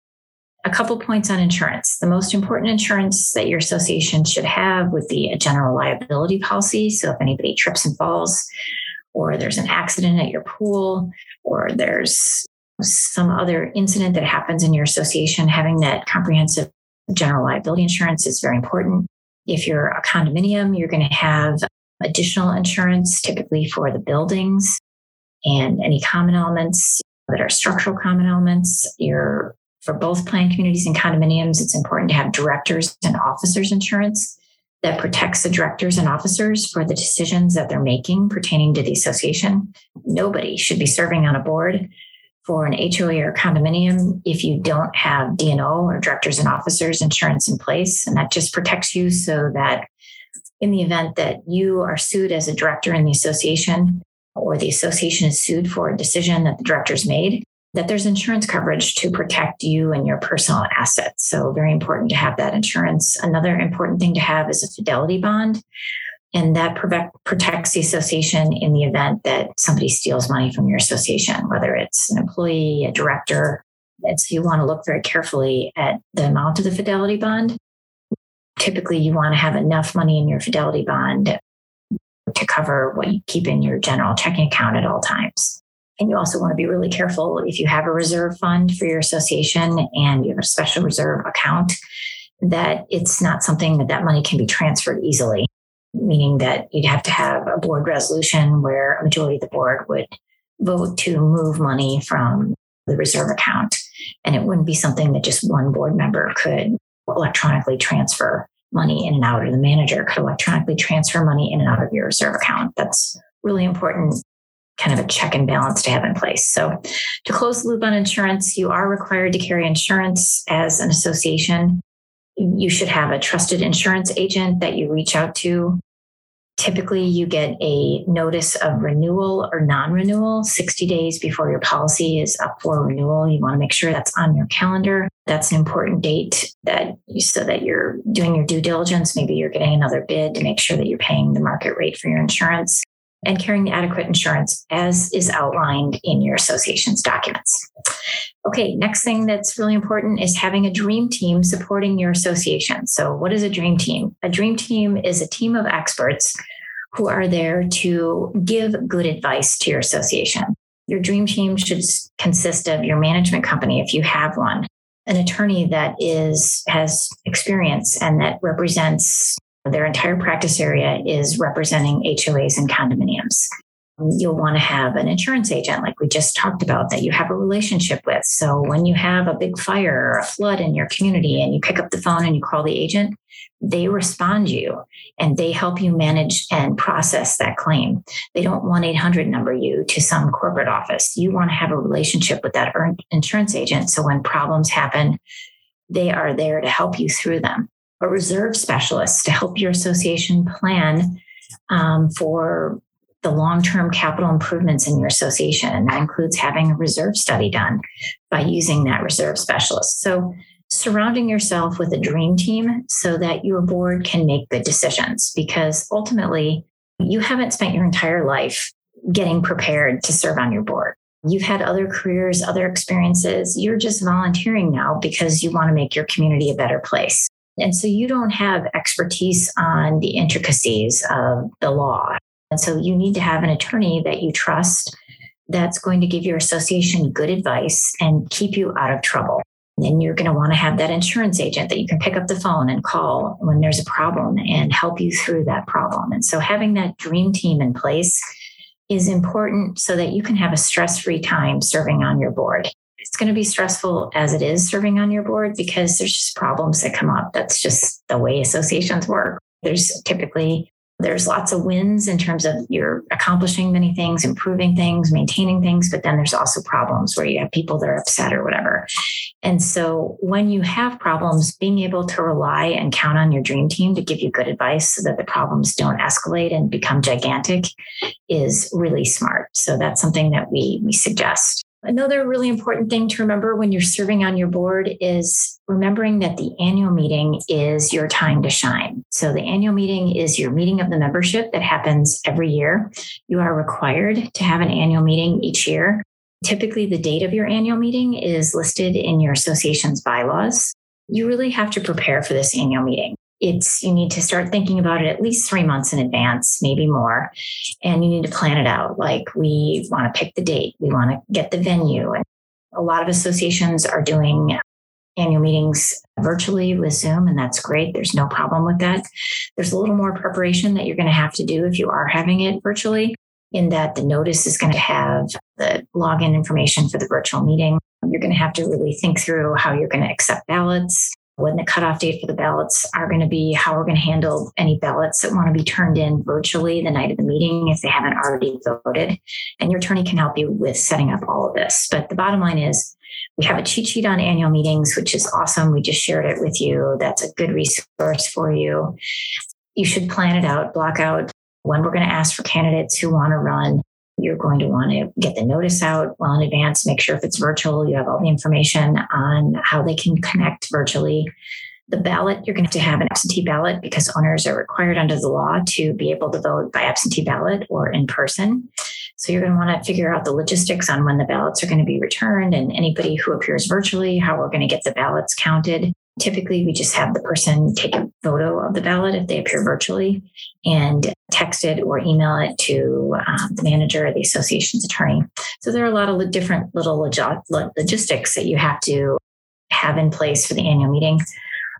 A couple points on insurance. The most important insurance that your association should have would be a general liability policy. So if anybody trips and falls, or there's an accident at your pool, or there's some other incident that happens in your association, having that comprehensive general liability insurance is very important. If you're a condominium, you're going to have additional insurance, typically for the buildings and any common elements that are structural common elements. You're for both planned communities and condominiums, it's important to have directors and officers insurance that protects the directors and officers for the decisions that they're making pertaining to the association. Nobody should be serving on a board for an HOA or condominium if you don't have D&O or directors and officers insurance in place. And that just protects you so that in the event that you are sued as a director in the association or the association is sued for a decision that the directors made, that there's insurance coverage to protect you and your personal assets. So, very important to have that insurance. Another important thing to have is a fidelity bond. And that protects the association in the event that somebody steals money from your association, whether it's an employee, a director. And so you want to look very carefully at the amount of the fidelity bond. Typically, you want to have enough money in your fidelity bond to cover what you keep in your general checking account at all times. And you also want to be really careful if you have a reserve fund for your association and you have a special reserve account, that it's not something that that money can be transferred easily, meaning that you'd have to have a board resolution where a majority of the board would vote to move money from the reserve account. And it wouldn't be something that just one board member could electronically transfer money in and out, or the manager could electronically transfer money in and out of your reserve account. That's really important kind of a check and balance to have in place. So, to close the loop on insurance, you are required to carry insurance as an association. You should have a trusted insurance agent that you reach out to. Typically, you get a notice of renewal or non renewal 60 days before your policy is up for renewal. You want to make sure that's on your calendar. That's an important date that you, so that you're doing your due diligence. Maybe you're getting another bid to make sure that you're paying the market rate for your insurance and carrying adequate insurance as is outlined in your association's documents. Okay, next thing that's really important is having a dream team supporting your association. So, what is a dream team? A dream team is a team of experts who are there to give good advice to your association. Your dream team should consist of your management company, if you have one, an attorney that is has experience and that represents their entire practice area is representing HOAs and condominiums. You'll want to have an insurance agent, like we just talked about, that you have a relationship with. So when you have a big fire or a flood in your community and you pick up the phone and you call the agent, they respond you and they help you manage and process that claim. They don't want 800 number you to some corporate office. You want to have a relationship with that insurance agent. So when problems happen, they are there to help you through them a reserve specialist to help your association plan um, for the long term capital improvements in your association. And that includes having a reserve study done by using that reserve specialist. So, surrounding yourself with a dream team so that your board can make good decisions because ultimately you haven't spent your entire life getting prepared to serve on your board. You've had other careers, other experiences. You're just volunteering now because you want to make your community a better place. And so you don't have expertise on the intricacies of the law. And so you need to have an attorney that you trust that's going to give your association good advice and keep you out of trouble. And you're going to want to have that insurance agent that you can pick up the phone and call when there's a problem and help you through that problem. And so having that dream team in place is important so that you can have a stress free time serving on your board it's going to be stressful as it is serving on your board because there's just problems that come up. That's just the way associations work. There's typically there's lots of wins in terms of you're accomplishing many things, improving things, maintaining things, but then there's also problems where you have people that are upset or whatever. And so when you have problems, being able to rely and count on your dream team to give you good advice so that the problems don't escalate and become gigantic is really smart. So that's something that we we suggest. Another really important thing to remember when you're serving on your board is remembering that the annual meeting is your time to shine. So, the annual meeting is your meeting of the membership that happens every year. You are required to have an annual meeting each year Typically, the date of your annual meeting is listed in your association's bylaws. You really have to prepare for this annual meeting. It's you need to start thinking about it at least three months in advance, maybe more. And you need to plan it out. Like we want to pick the date, we want to get the venue. And a lot of associations are doing annual meetings virtually with Zoom, and that's great. There's no problem with that. There's a little more preparation that you're going to have to do if you are having it virtually, in that the notice is going to have the login information for the virtual meeting. You're going to have to really think through how you're going to accept ballots, when the cutoff date for the ballots are going to be, how we're going to handle any ballots that want to be turned in virtually the night of the meeting if they haven't already voted. And your attorney can help you with setting up all of this. But the bottom line is, we have a cheat sheet on annual meetings, which is awesome. We just shared it with you. That's a good resource for you. You should plan it out, block out when we're going to ask for candidates who want to run. You're going to want to get the notice out well in advance, make sure if it's virtual, you have all the information on how they can connect virtually. The ballot, you're going to have to have an absentee ballot because owners are required under the law to be able to vote by absentee ballot or in person. So you're going to want to figure out the logistics on when the ballots are going to be returned and anybody who appears virtually, how we're going to get the ballots counted. Typically, we just have the person take a photo of the ballot if they appear virtually and text it or email it to um, the manager or the association's attorney. So there are a lot of different little logistics that you have to have in place for the annual meeting.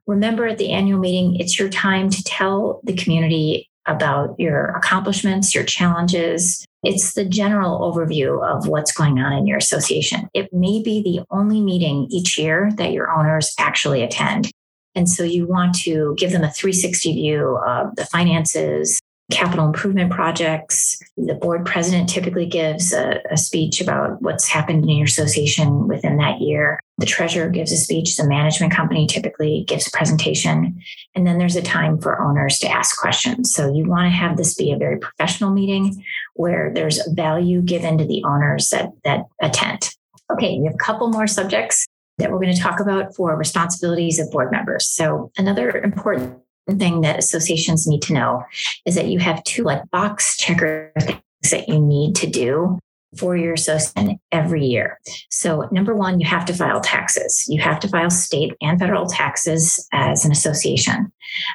Remember, at the annual meeting, it's your time to tell the community about your accomplishments, your challenges. It's the general overview of what's going on in your association. It may be the only meeting each year that your owners actually attend. And so you want to give them a 360 view of the finances, capital improvement projects. The board president typically gives a, a, speech about what's happened in your association within that year. The treasurer gives a speech. The management company typically gives a presentation. And then there's a time for owners to ask questions. So you want to have this be a very professional meeting where there's value given to the owners that, that attend. Okay, we have a couple more subjects that we're going to talk about for responsibilities of board members. So another important thing that associations need to know is that you have two like box checker things that you need to do for your association every year. So, number one, you have to file taxes. You have to file state and federal taxes as an association,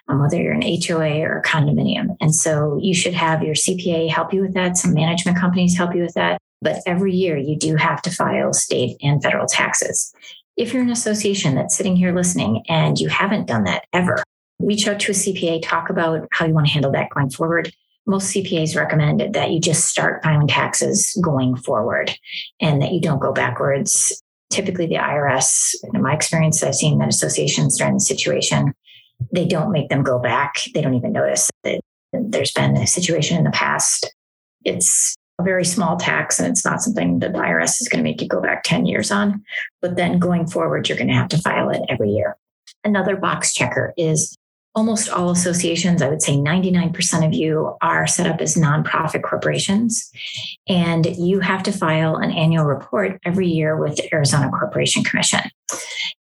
um, whether you're an HOA or a condominium. And so, you should have your CPA help you with that. Some management companies help you with that. But every year, you do have to file state and federal taxes. If you're an association that's sitting here listening and you haven't done that ever, reach out to a CPA, talk about how you want to handle that going forward. Most CPAs recommend that you just start filing taxes going forward and that you don't go backwards. Typically, the IRS, in my experience, I've seen that associations in the situation, they don't make them go back. They don't even notice that there's been a situation in the past. It's a very small tax and it's not something that the IRS is going to make you go back 10 years on. But then going forward, you're going to have to file it every year. Another box checker is almost all associations, I would say 99% of you are set up as nonprofit corporations. And you have to file an annual report every year with the Arizona Corporation Commission.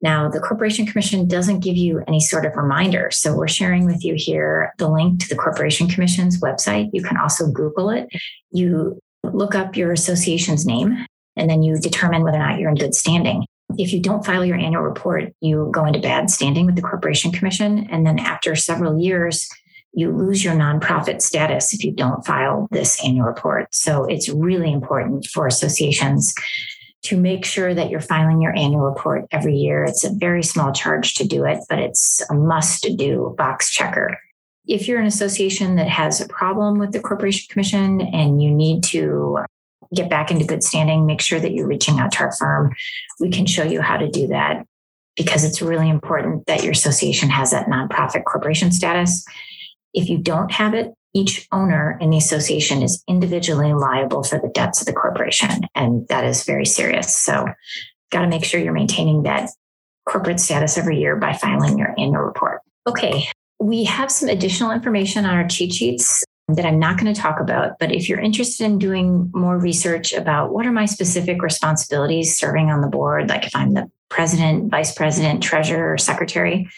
Now, the Corporation Commission doesn't give you any sort of reminder. So we're sharing with you here the link to the Corporation Commission's website. You can also Google it. You look up your association's name and then you determine whether or not you're in good standing if you don't file your annual report, you go into bad standing with the Corporation Commission. And then after several years, you lose your nonprofit status if you don't file this annual report. So it's really important for associations to make sure that you're filing your annual report every year. It's a very small charge to do it, but it's a must do box checker. If you're an association that has a problem with the Corporation Commission and you need to get back into good standing, make sure that you're reaching out to our firm. We can show you how to do that because it's really important that your association has that nonprofit corporation status. If you don't have it, each owner in the association is individually liable for the debts of the corporation. And that is very serious. So, got to make sure you're maintaining that corporate status every year by filing your annual report. Okay, we have some additional information on our cheat sheets that I'm not going to talk about. But if you're interested in doing more research about what are my specific responsibilities serving on the board, like if I'm the president, vice president, treasurer, or secretary,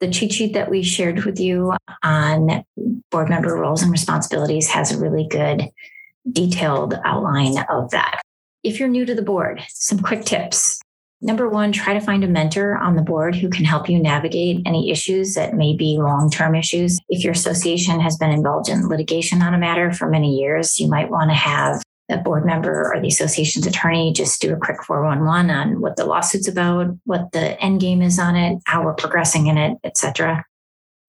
the cheat sheet that we shared with you on board member roles and responsibilities has a really good detailed outline of that. if you're new to the board, some quick tips. Number one, try to find a mentor on the board who can help you navigate any issues that may be long term issues. If your association has been involved in litigation on a matter for many years, you might want to have a board member or the association's attorney just do a quick 411 on what the lawsuit's about, what the end game is on it, how we're progressing in it, etc.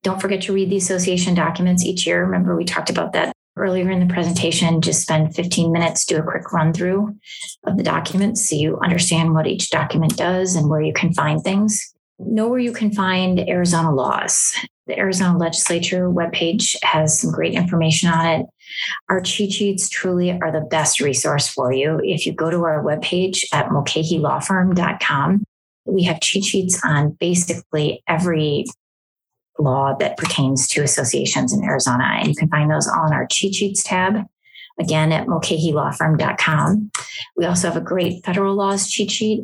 Don't forget to read the association documents each year. Remember, we talked about that earlier in the presentation. Just spend 15 minutes, do a quick run through of the documents so you understand what each document does and where you can find things. Know where you can find Arizona laws. The Arizona legislature webpage has some great information on it. Our cheat sheets truly are the best resource for you. If you go to our webpage at mulcahylawfirm.com, we have cheat sheets on basically every law that pertains to associations in Arizona. And you can find those all in our cheat sheets tab, again at mulcahylawfirm.com. We also have a great federal laws cheat sheet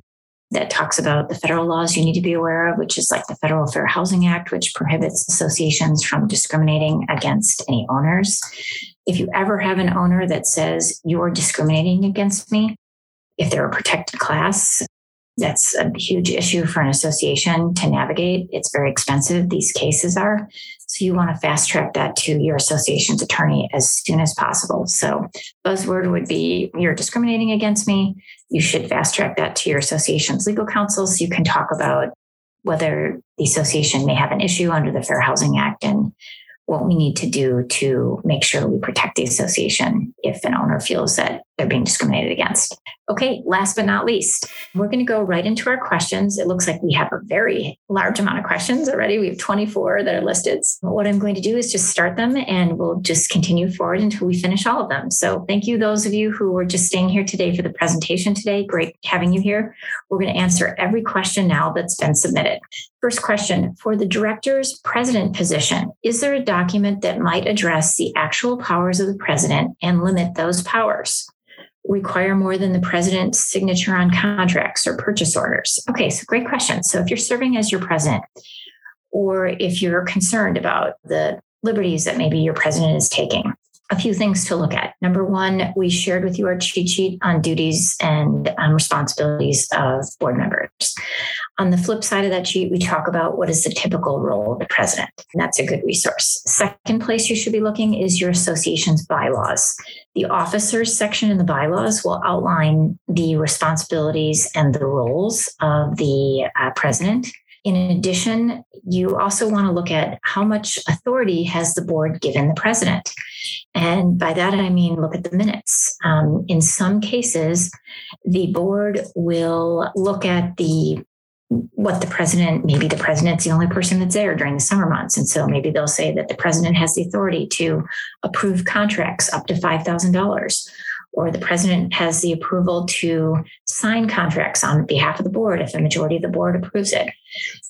that talks about the federal laws you need to be aware of, which is like the Federal Fair Housing Act, which prohibits associations from discriminating against any owners. If you ever have an owner that says you're discriminating against me, if they're a protected class, that's a huge issue for an association to navigate. It's very expensive, these cases are. So you want to fast track that to your association's attorney as soon as possible. So buzzword would be you're discriminating against me. You should fast track that to your association's legal counsel so you can talk about whether the association may have an issue under the Fair Housing Act and what we need to do to make sure we protect the association if an owner feels that they're being discriminated against. Okay, last but not least, we're going to go right into our questions. It looks like we have a very large amount of questions already. We have 24 that are listed. What I'm going to do is just start them and we'll just continue forward until we finish all of them. So thank you, those of you who were just staying here today for the presentation today. Great having you here. We're going to answer every question now that's been submitted. First question For the director's president position, is there a document that might address the actual powers of the president and limit those powers? Require more than the president's signature on contracts or purchase orders? Okay, so great question. So if you're serving as your president, or if you're concerned about the liberties that maybe your president is taking, a few things to look at. Number one, we shared with you our cheat sheet on duties and um, responsibilities of board members. On the flip side of that sheet, we talk about what is the typical role of the president. And that's a good resource. Second place you should be looking is your association's bylaws. The officers section in the bylaws will outline the responsibilities and the roles of the uh, president. In addition, you also want to look at how much authority has the board given the president. And by that, I mean look at the minutes. Um, in some cases, the board will look at the what the president, maybe the president's the only person that's there during the summer months. And so maybe they'll say that the president has the authority to approve contracts up to $5,000 or the president has the approval to sign contracts on behalf of the board if a majority of the board approves it.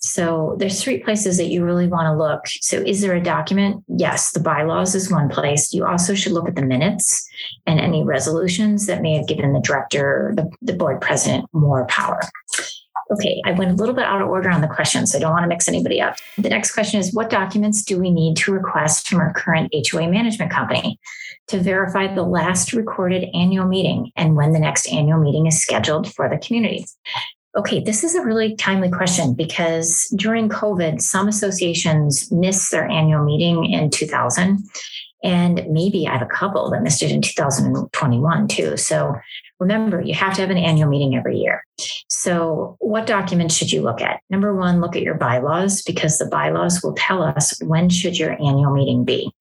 So there's three places that you really want to look. So is there a document? Yes, the bylaws is one place. You also should look at the minutes and any resolutions that may have given the director, the, the board president more power. Okay, I went a little bit out of order on the question, so I don't want to mix anybody up. The next question is What documents do we need to request from our current HOA management company to verify the last recorded annual meeting and when the next annual meeting is scheduled for the community? Okay, this is a really timely question because during COVID, some associations missed their annual meeting in 2000. And maybe I have a couple that missed it in 2021 too. So remember, you have to have an annual meeting every year. So, what documents should you look at? Number one, look at your bylaws because the bylaws will tell us when should your annual meeting be.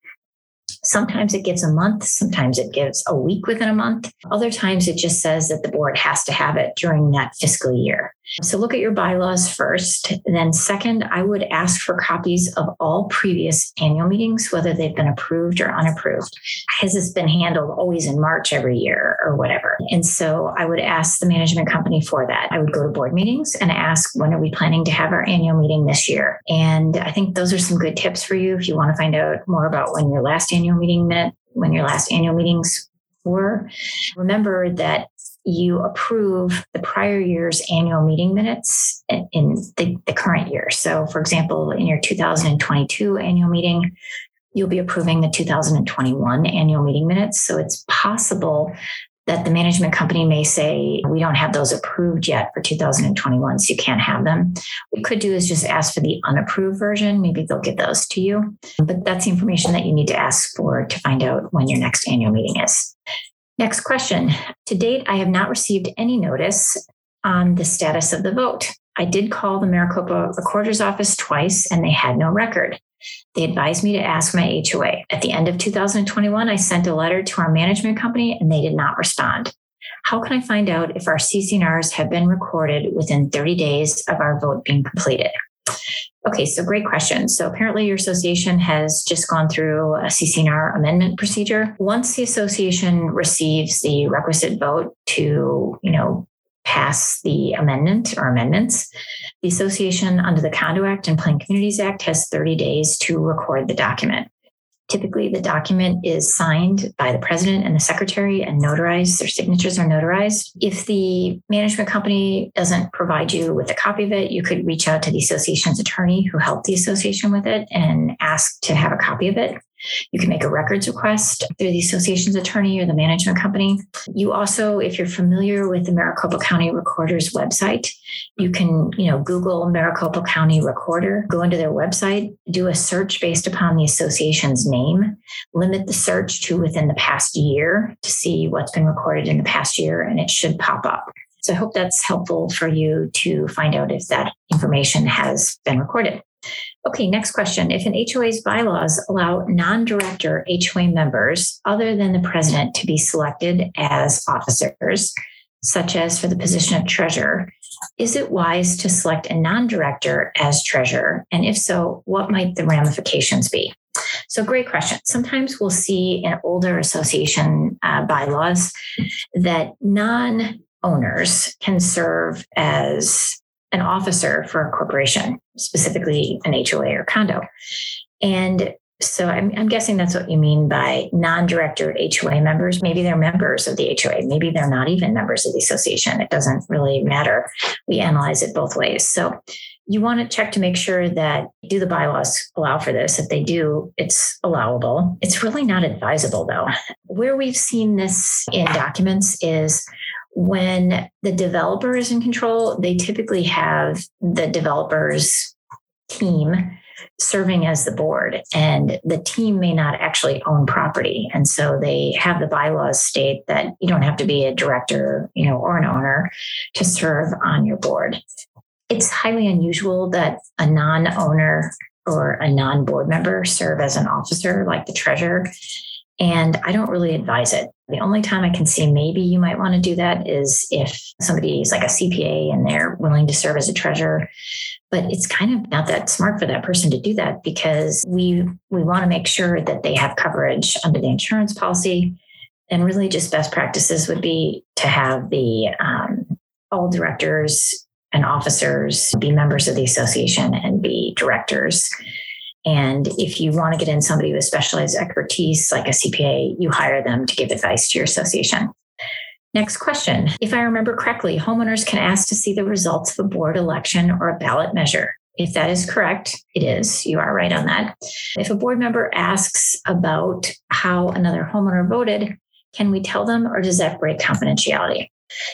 Sometimes it gives a month, sometimes it gives a week within a month. Other times it just says that the board has to have it during that fiscal year. So look at your bylaws first. Then, second, I would ask for copies of all previous annual meetings, whether they've been approved or unapproved. Has this been handled always in March every year or whatever? And so I would ask the management company for that. I would go to board meetings and ask, when are we planning to have our annual meeting this year? And I think those are some good tips for you if you want to find out more about when your last annual meeting met, when your last annual meetings were. Remember that you approve the prior year's annual meeting minutes in the, the, current year. So, for example, in your 2022 annual meeting, you'll be approving the 2021 annual meeting minutes. So, it's possible that the management company may say, we don't have those approved yet for 2021, so you can't have them. What we could do is just ask for the unapproved version. Maybe they'll get those to you. But that's the information that you need to ask for to find out when your next annual meeting is. Next question. To date, I have not received any notice on the status of the vote. I did call the Maricopa Recorder's Office twice and they had no record. They advised me to ask my HOA. At the end of 2021, I sent a letter to our management company and they did not respond. How can I find out if our CC&Rs have been recorded within 30 days of our vote being completed? Okay, so great question. So apparently your association has just gone through a CC&R amendment procedure. Once the association receives the requisite vote to, you know, pass the amendment or amendments, the association under the Condo Act and Planned Communities Act has 30 days to record the document. Typically, the document is signed by the president and the secretary and notarized. Their signatures are notarized. If the management company doesn't provide you with a copy of it, you could reach out to the association's attorney who helped the association with it and ask to have a copy of it. You can make a records request through the association's attorney or the management company. You also, if you're familiar with the Maricopa County Recorder's website, you can, you know, Google Maricopa County Recorder, go into their website, do a search based upon the association's name, limit the search to within the past year to see what's been recorded in the past year, and it should pop up. So I hope that's helpful for you to find out if that information has been recorded. Okay, next question. If an HOA's bylaws allow non director HOA members other than the president to be selected as officers, such as for the position of treasurer, is it wise to select a non director as treasurer? And if so, what might the ramifications be? So, great question. Sometimes we'll see in older association uh, bylaws that non owners can serve as an officer for a corporation, specifically an HOA or condo. And so I'm, I'm, guessing that's what you mean by non-director HOA members. Maybe they're members of the HOA. Maybe they're not even members of the association. It doesn't really matter. We analyze it both ways. So you want to check to make sure that do the bylaws allow for this? If they do, it's allowable. It's really not advisable though. Where we've seen this in documents is when the developer is in control, they typically have the developer's team serving as the board and the team may not actually own property. And so they have the bylaws state that you don't have to be a director you know or an owner to serve on your board. It's highly unusual that a non-owner or a non-board member serve as an officer like the treasurer and I don't really advise it. The only time I can see maybe you might want to do that is if somebody is like a CPA and they're willing to serve as a treasurer. But it's kind of not that smart for that person to do that because we we want to make sure that they have coverage under the insurance policy. And really, just best practices would be to have the um, all directors and officers be members of the association and be directors and if you want to get in somebody with specialized expertise, like a CPA, you hire them to give advice to your association. Next question. If I remember correctly, homeowners can ask to see the results of a board election or a ballot measure. If that is correct, it is. You are right on that. If a board member asks about how another homeowner voted, can we tell them or does that break confidentiality?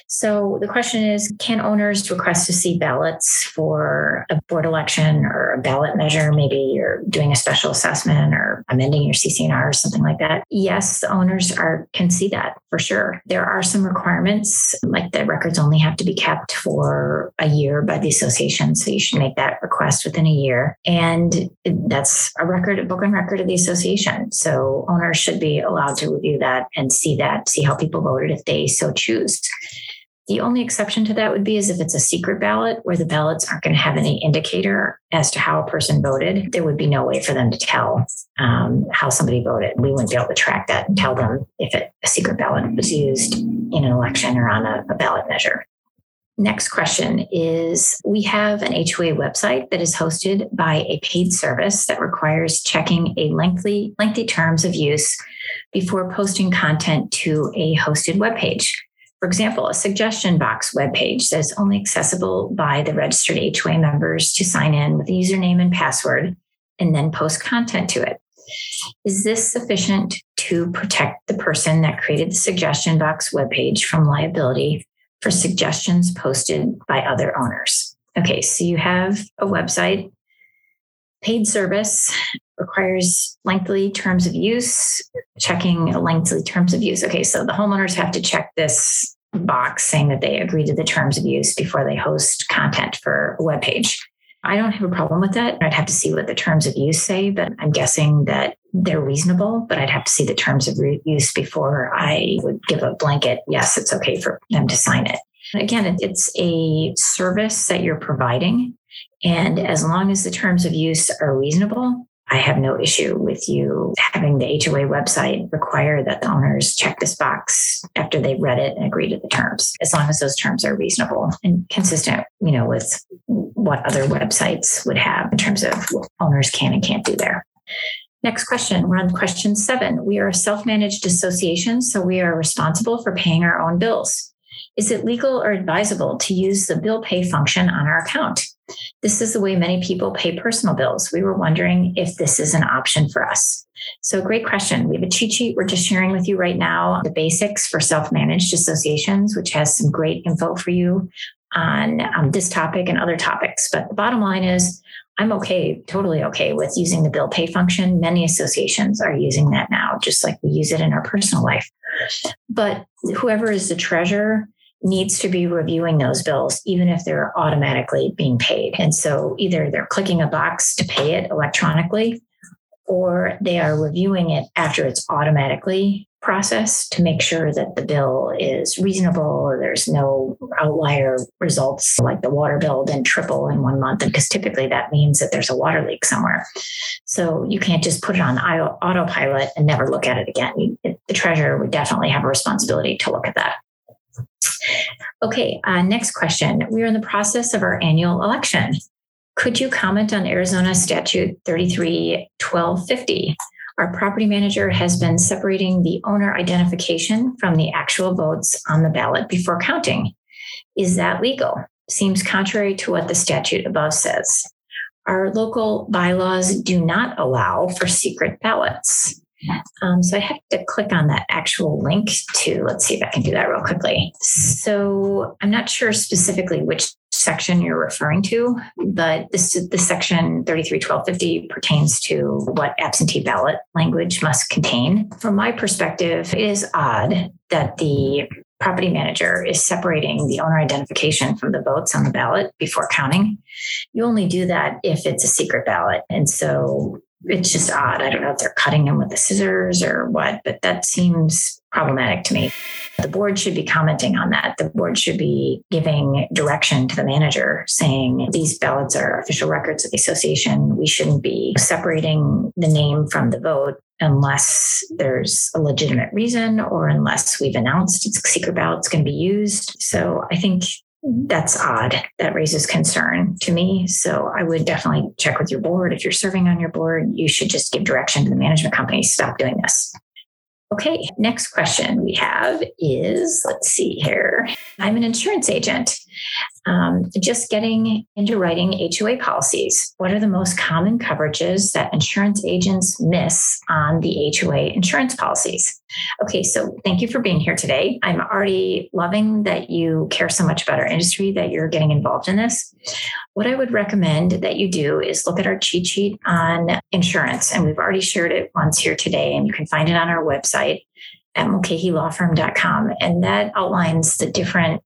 So the question is can owners request to see ballots for a board election or a ballot measure? Maybe you're doing a special assessment or amending your CC&R or something like that. Yes, owners are can see that for sure. There are some requirements, like the records only have to be kept for a year by the association. So you should make that request within a year. And that's a record, a book and record of the association. So owners should be allowed to review that and see that, see how people voted if they so choose. The only exception to that would be is if it's a secret ballot where the ballots aren't going to have any indicator as to how a person voted. There would be no way for them to tell um, how somebody voted. We wouldn't be able to track that and tell them if it, a secret ballot was used in an election or on a, a ballot measure. Next question is We have an HOA website that is hosted by a paid service that requires checking a lengthy, lengthy terms of use before posting content to a hosted web page. For example, a suggestion box webpage that is only accessible by the registered HOA members to sign in with a username and password and then post content to it. Is this sufficient to protect the person that created the suggestion box webpage from liability for suggestions posted by other owners? Okay, so you have a website, paid service requires lengthy terms of use, checking lengthy terms of use. Okay, so the homeowners have to check this box saying that they agree to the terms of use before they host content for a web page. I don't have a problem with that. I'd have to see what the terms of use say, but I'm guessing that they're reasonable, but I'd have to see the terms of use before I would give a blanket, yes, it's okay for them to sign it. Again, it's a service that you're providing. And as long as the terms of use are reasonable, I have no issue with you having the HOA website require that the owners check this box after they've read it and agree to the terms, as long as those terms are reasonable and consistent, you know, with what other websites would have in terms of what owners can and can't do there. Next question. We're on question seven. We are a self managed association, so we are responsible for paying our own bills. Is it legal or advisable to use the bill pay function on our account? This is the way many people pay personal bills. We were wondering if this is an option for us. So, great question. We have a cheat sheet we're just sharing with you right now the basics for self managed associations, which has some great info for you on um, this topic and other topics. But the bottom line is, I'm okay, totally okay with using the bill pay function. Many associations are using that now, just like we use it in our personal life. But whoever is the treasurer needs to be reviewing those bills, even if they're automatically being paid. And so either they're clicking a box to pay it electronically, or they are reviewing it after it's automatically processed to make sure that the bill is reasonable. There's no outlier results like the water bill didn't triple in one month. Because typically that means that there's a water leak somewhere. So you can't just put it on autopilot and never look at it again. the treasurer would definitely have a responsibility to look at that. Okay, uh, next question. We are in the process of our annual election. Could you comment on Arizona Statute 331250? Our property manager has been separating the owner identification from the actual votes on the ballot before counting. Is that legal? Seems contrary to what the statute above says. Our local bylaws do not allow for secret ballots. Um, so I have to click on that actual link to, let's see if I can do that real quickly. So I'm not sure specifically which section you're referring to, but this, this section 331250 pertains to what absentee ballot language must contain. From my perspective, it is odd that the property manager is separating the owner identification from the votes on the ballot before counting. You only do that if it's a secret ballot. And so it's just odd. I don't know if they're cutting them with the scissors or what, but that seems problematic to me. The board should be commenting on that. The board should be giving direction to the manager saying these ballots are official records of the association. We shouldn't be separating the name from the vote unless there's a legitimate reason or unless we've announced it's secret ballot's going to be used. So I think that's odd. That raises concern to me. So I would definitely check with your board. If you're serving on your board, you should just give direction to the management company stop doing this. Okay, next question we have is let's see here. I'm an insurance agent. Um, just getting into writing HOA policies. What are the most common coverages that insurance agents miss on the HOA insurance policies? Okay, so thank you for being here today. I'm already loving that you care so much about our industry that you're getting involved in this. What I would recommend that you do is look at our cheat sheet on insurance, and we've already shared it once here today, and you can find it on our website at mulcahylawfirm.com. And that outlines the different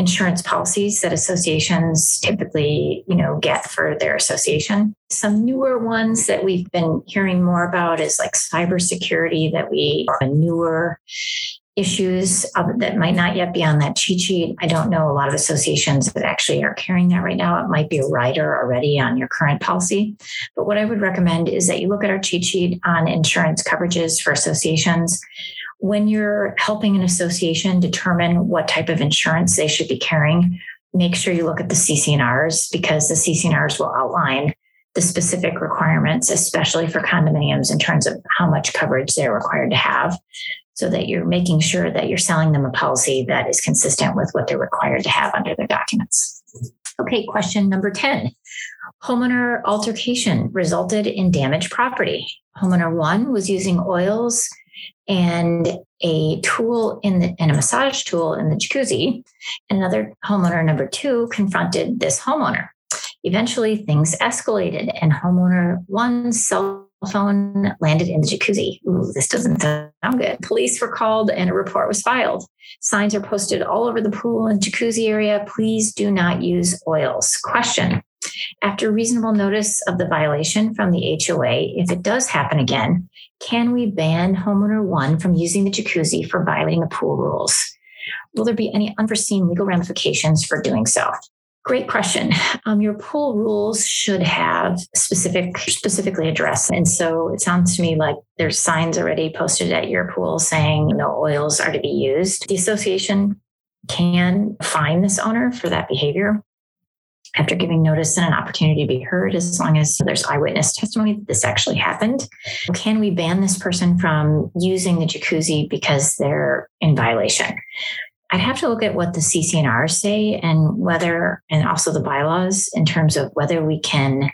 insurance policies that associations typically, you know, get for their association. Some newer ones that we've been hearing more about is like cybersecurity that we are newer issues that might not yet be on that cheat sheet. I don't know a lot of associations that actually are carrying that right now. It might be a rider already on your current policy. But what I would recommend is that you look at our cheat sheet on insurance coverages for associations when you're helping an association determine what type of insurance they should be carrying, make sure you look at the CC&Rs because the CC&Rs will outline the specific requirements, especially for condominiums in terms of how much coverage they're required to have, so that you're making sure that you're selling them a policy that is consistent with what they're required to have under their documents. Okay, question number 10. Homeowner altercation resulted in damaged property. Homeowner one was using oils and a tool in the and a massage tool in the jacuzzi. Another homeowner number two confronted this homeowner. Eventually, things escalated, and homeowner one's cell phone landed in the jacuzzi. Ooh, this doesn't sound good. Police were called and a report was filed. Signs are posted all over the pool and jacuzzi area. Please do not use oils. Question after reasonable notice of the violation from the HOA, if it does happen again, can we ban homeowner one from using the jacuzzi for violating the pool rules? Will there be any unforeseen legal ramifications for doing so? Great question. Um, your pool rules should have specific, specifically addressed. And so it sounds to me like there's signs already posted at your pool saying no oils are to be used. The association can fine this owner for that behavior after giving notice and an opportunity to be heard, as long as there's eyewitness testimony that this actually happened. Can we ban this person from using the jacuzzi because they're in violation? I'd have to look at what the CC&Rs say and whether, and also the bylaws in terms of whether we can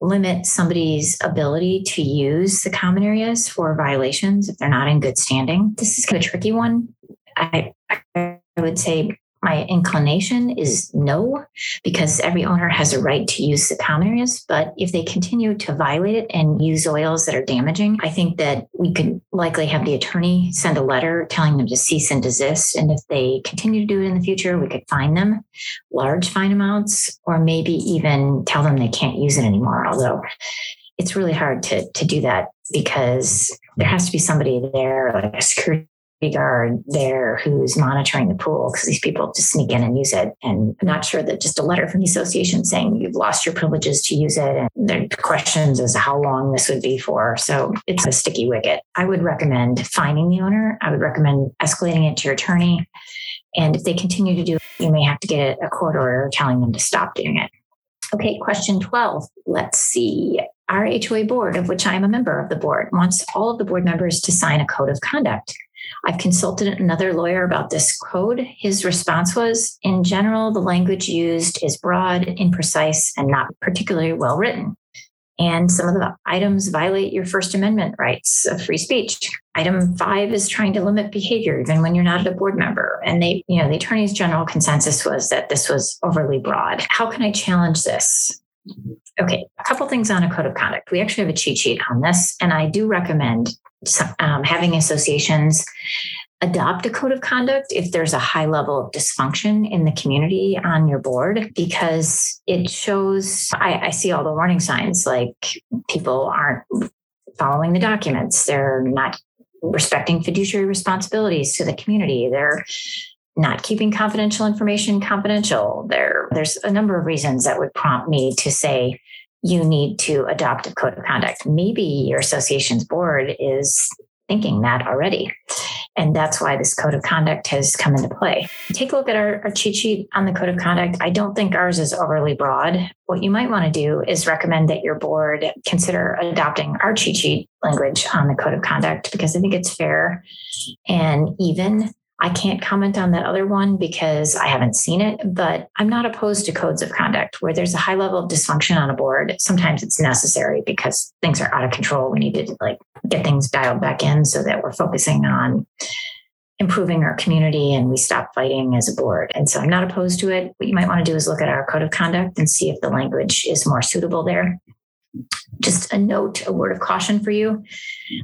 limit somebody's ability to use the common areas for violations if they're not in good standing. This is kind of a tricky one. I, I would say my inclination is no, because every owner has a right to use the common areas. But if they continue to violate it and use oils that are damaging, I think that we could likely have the attorney send a letter telling them to cease and desist. And if they continue to do it in the future, we could fine them large fine amounts, or maybe even tell them they can't use it anymore. Although it's really hard to, to do that because there has to be somebody there, like a security guard there who's monitoring the pool because these people just sneak in and use it. And I'm not sure that just a letter from the association saying you've lost your privileges to use it and are questions as to how long this would be for. So it's a sticky wicket. I would recommend finding the owner. I would recommend escalating it to your attorney. And if they continue to do it, you may have to get a court order telling them to stop doing it. Okay, question 12. Let's see. Our HOA board, of which I am a member of the board, wants all of the board members to sign a code of conduct. I've consulted another lawyer about this code. His response was In general, the language used is broad, imprecise, and not particularly well written. And some of the items violate your First Amendment rights of free speech. Item five is trying to limit behavior, even when you're not a board member. And they, you know, the attorney's general consensus was that this was overly broad. How can I challenge this? Okay, a couple things on a code of conduct. We actually have a cheat sheet on this, and I do recommend um, having associations adopt a code of conduct if there's a high level of dysfunction in the community on your board because it shows I, I, see all the warning signs like people aren't following the documents they're not respecting fiduciary responsibilities to the community they're not keeping confidential information confidential. There, there's a number of reasons that would prompt me to say you need to adopt a code of conduct. Maybe your association's board is thinking that already. And that's why this code of conduct has come into play. Take a look at our, our, cheat sheet on the code of conduct. I don't think ours is overly broad. What you might want to do is recommend that your board consider adopting our cheat sheet language on the code of conduct because I think it's fair and even I can't comment on that other one because I haven't seen it, but I'm not opposed to codes of conduct where there's a high level of dysfunction on a board. Sometimes it's necessary because things are out of control. We need to like get things dialed back in so that we're focusing on improving our community and we stop fighting as a board. And so I'm not opposed to it. What you might want to do is look at our code of conduct and see if the language is more suitable there just a note, a word of caution for you.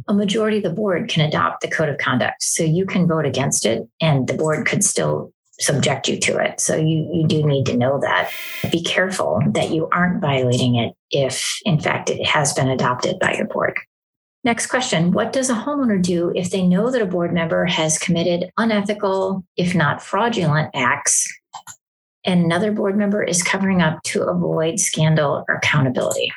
A majority of the board can adopt the code of conduct. So you can vote against it and the board could still subject you to it. So you, you do need to know that. Be careful that you aren't violating it if, in fact, it has been adopted by your board. Next question What does a homeowner do if they know that a board member has committed unethical, if not fraudulent acts, and another board member is covering up to avoid scandal or accountability?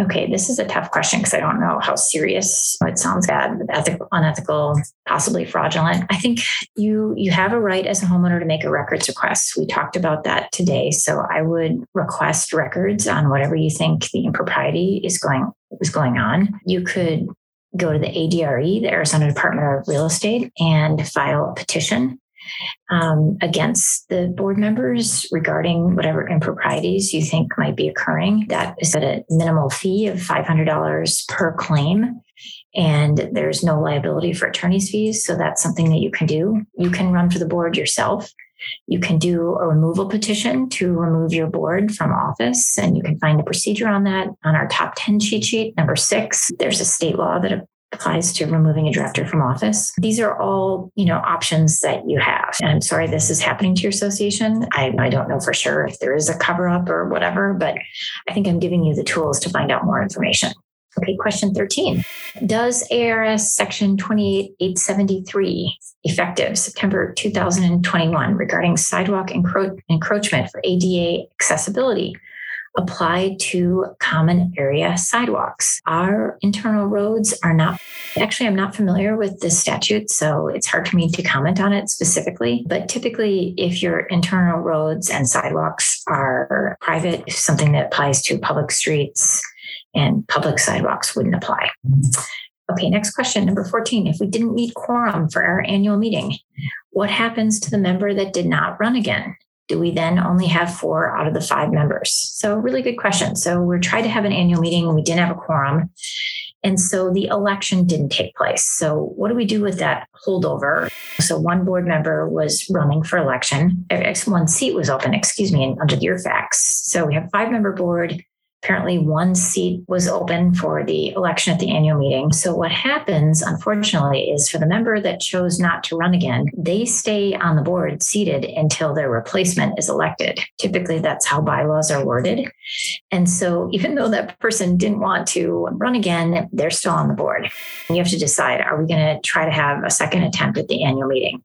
Okay, this is a tough question because I don't know how serious it sounds bad, ethical, unethical, possibly fraudulent. I think you you have a right as a homeowner to make a records request. We talked about that today, so I would request records on whatever you think the impropriety is going was going on. You could go to the ADRE, the Arizona Department of Real Estate, and file a petition um, against the board members regarding whatever improprieties you think might be occurring. That is at a minimal fee of $500 per claim. And there's no liability for attorney's fees. So that's something that you can do. You can run for the board yourself. You can do a removal petition to remove your board from office, and you can find the procedure on that on our top 10 cheat sheet. Number six, there's a state law that applies to removing a director from office. These are all, you know, options that you have. And I'm sorry this is happening to your association. I, I don't know for sure if there is a cover up or whatever, but I think I'm giving you the tools to find out more information. Okay, question 13. Does ARS section 28873 effective September 2021 regarding sidewalk encro- encroachment for ADA accessibility apply to common area sidewalks. Our internal roads are not, actually, I'm not familiar with this statute, so it's hard for me to comment on it specifically. But typically, if your internal roads and sidewalks are private, something that applies to public streets and public sidewalks wouldn't apply. Okay, next question, number 14. If we didn't meet quorum for our annual meeting, what happens to the member that did not run again? Do we then only have four out of the five members? So, really good question. So, we're trying to have an annual meeting. We didn't have a quorum. And so the election didn't take place. So, what do we do with that holdover? So, one board member was running for election, one seat was open, excuse me, under your facts. So, we have five member board apparently one seat was open for the election at the annual meeting. So what happens, unfortunately, is for the member that chose not to run again, they stay on the board seated until their replacement is elected. Typically, that's how bylaws are worded. And so even though that person didn't want to run again, they're still on the board. You have to decide, are we going to try to have a second attempt at the annual meeting?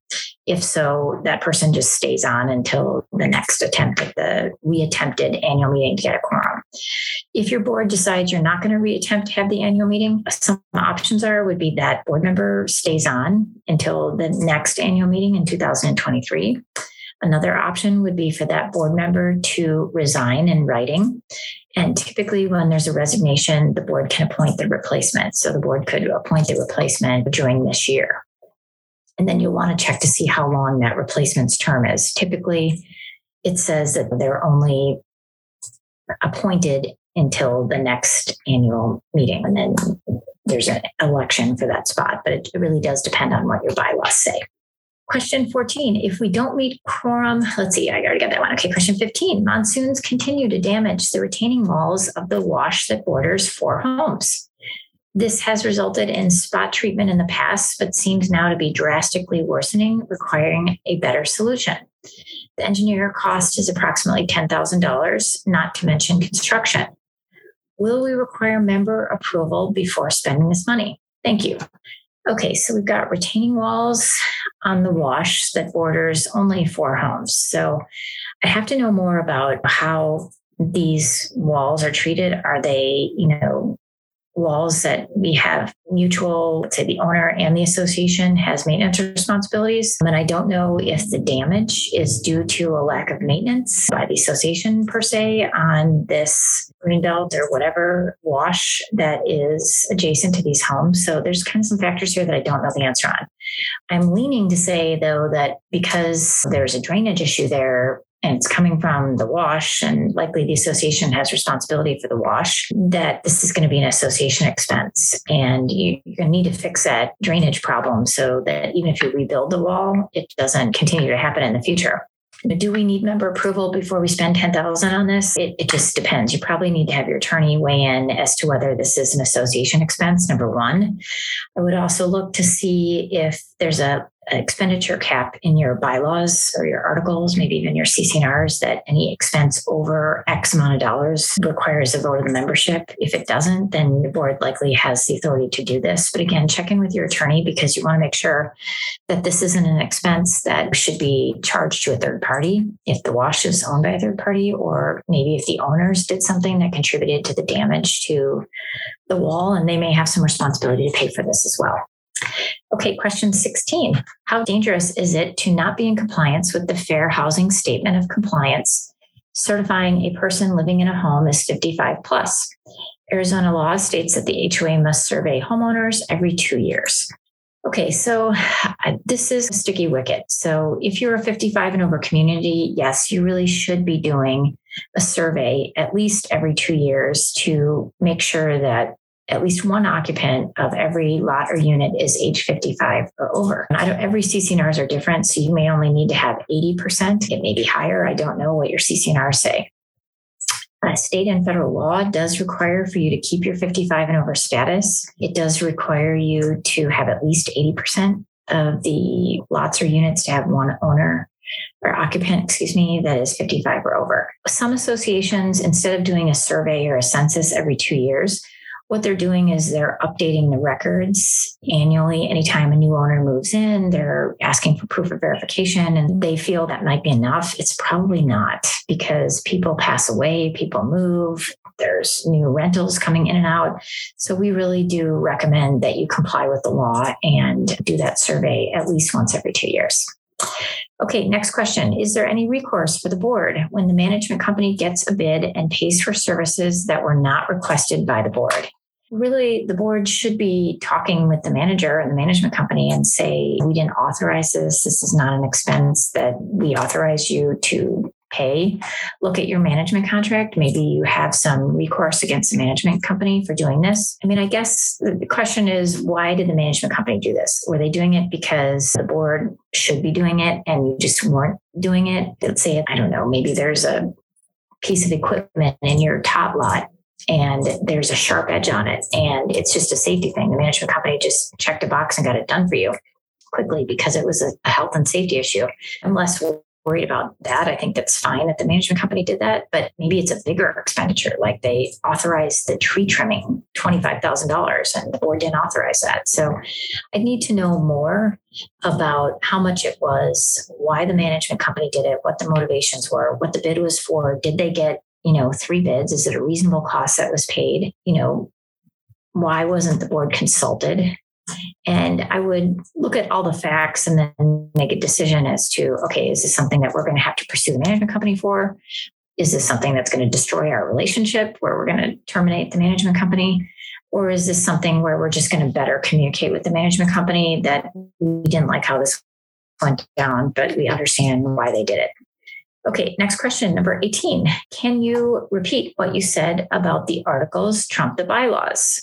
If so, that person just stays on until the next attempt at the reattempted annual meeting to get a quorum. If your board decides you're not going to reattempt to have the annual meeting, some options are would be that board member stays on until the next annual meeting in 2023. Another option would be for that board member to resign in writing. And typically, when there's a resignation, the board can appoint the replacement. So the board could appoint the replacement during this year. And then you'll want to check to see how long that replacement's term is. Typically, it says that they're only appointed until the next annual meeting. And then there's an election for that spot, but it really does depend on what your bylaws say. Question 14, if we don't meet quorum, let's see, I already got that one. Okay, question 15, monsoons continue to damage the retaining walls of the wash that borders four homes. This has resulted in spot treatment in the past, but seems now to be drastically worsening, requiring a better solution. The engineer cost is approximately $10,000, not to mention construction. Will we require member approval before spending this money? Thank you. Okay, so we've got retaining walls on the wash that borders only four homes. So I have to know more about how these walls are treated. Are they, you know, walls that we have mutual, say the owner and the association has maintenance responsibilities. And I don't know if the damage is due to a lack of maintenance by the association per se on this green belt or whatever wash that is adjacent to these homes. So there's kind of some factors here that I don't know the answer on. I'm leaning to say though that because there's a drainage issue there, and it's coming from the wash and likely the association has responsibility for the wash that this is going to be an association expense. And you, are going to need to fix that drainage problem so that even if you rebuild the wall it doesn't continue to happen in the future. Do we need member approval before we spend 10000 on this? It, it just depends. You probably need to have your attorney weigh in as to whether this is an association expense number one. I would also look to see if there's a expenditure cap in your bylaws or your articles, maybe even your CC&Rs, that any expense over X amount of dollars requires a vote of the membership. If it doesn't, then the board likely has the authority to do this. But again, check in with your attorney because you want to make sure that this isn't an expense that should be charged to a third party if the wash is owned by a third party, or maybe if the owners did something that contributed to the damage to the wall and they may have some responsibility to pay for this as well. Okay, question 16. How dangerous is it to not be in compliance with the Fair Housing Statement of Compliance, certifying a person living in a home is 55 plus? Arizona law states that the HOA must survey homeowners every two years. Okay, so [sighs] this is a sticky wicket. So if you're a 55 and over community, yes, you really should be doing a survey at least every two years to make sure that at least one occupant of every lot or unit is age 55 or over. I don't, every CC&Rs are different, so you may only need to have 80%. It may be higher. I don't know what your CC&Rs say. Uh, state and federal law does require for you to keep your 55 and over status. It does require you to have at least 80% of the lots or units to have one owner or occupant, excuse me, that is 55 or over. Some associations, instead of doing a survey or a census every two years, what they're doing is they're updating the records annually. Anytime a new owner moves in, they're asking for proof of verification and they feel that might be enough. It's probably not because people pass away, people move, there's new rentals coming in and out. So we really do recommend that you comply with the law and do that survey at least once every two years. Okay, next question. Is there any recourse for the board when the management company gets a bid and pays for services that were not requested by the board? Really the board should be talking with the manager and the management company and say, we didn't authorize this. This is not an expense that we authorize you to pay. Look at your management contract. Maybe you have some recourse against the management company for doing this. I mean, I guess the question is why did the management company do this? Were they doing it because the board should be doing it and you just weren't doing it? Let's say, I don't know, maybe there's a piece of equipment in your top lot and there's a sharp edge on it and it's just a safety thing. The management company just checked a box and got it done for you quickly because it was a health and safety issue. I'm less worried about that, I think that's fine that the management company did that. But maybe it's a bigger expenditure, like they authorized the tree trimming $25,000 and the board didn't authorize that. So I need to know more about how much it was, why the management company did it, what the motivations were, what the bid was for. Did they get you know, three bids? Is it a reasonable cost that was paid? You know, why wasn't the board consulted? And I would look at all the facts and then make a decision as to okay, is this something that we're going to have to pursue the management company for? Is this something that's going to destroy our relationship where we're going to terminate the management company? Or is this something where we're just going to better communicate with the management company that we didn't like how this went down, but we understand why they did it? Okay, next question, number 18. Can you repeat what you said about the articles trump the bylaws?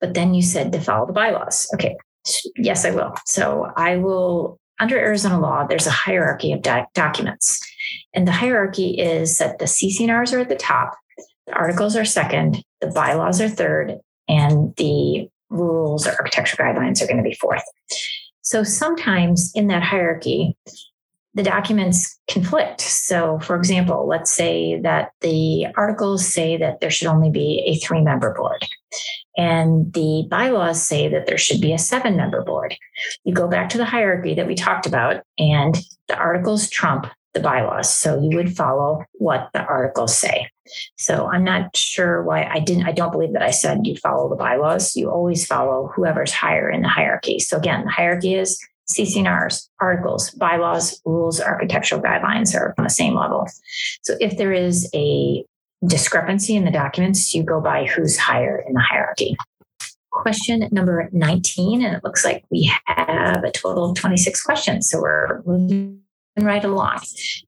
But then you said to follow the bylaws. Okay, yes, I will. So I will, under Arizona law, there's a hierarchy of doc- documents. And the hierarchy is that the CC&Rs are at the top, the articles are second, the bylaws are third, and the rules or architectural guidelines are going to be fourth. So sometimes in that hierarchy, the documents conflict. So, for example, let's say that the articles say that there should only be a three member board, and the bylaws say that there should be a seven member board. You go back to the hierarchy that we talked about, and the articles trump the bylaws. So, you would follow what the articles say. So, I'm not sure why I didn't, I don't believe that I said you follow the bylaws. You always follow whoever's higher in the hierarchy. So, again, the hierarchy is CC&Rs, articles, bylaws, rules, architectural guidelines are on the same level. So if there is a discrepancy in the documents, you go by who's higher in the hierarchy. Question number 19, and it looks like we have a total of 26 questions. So we're moving right along.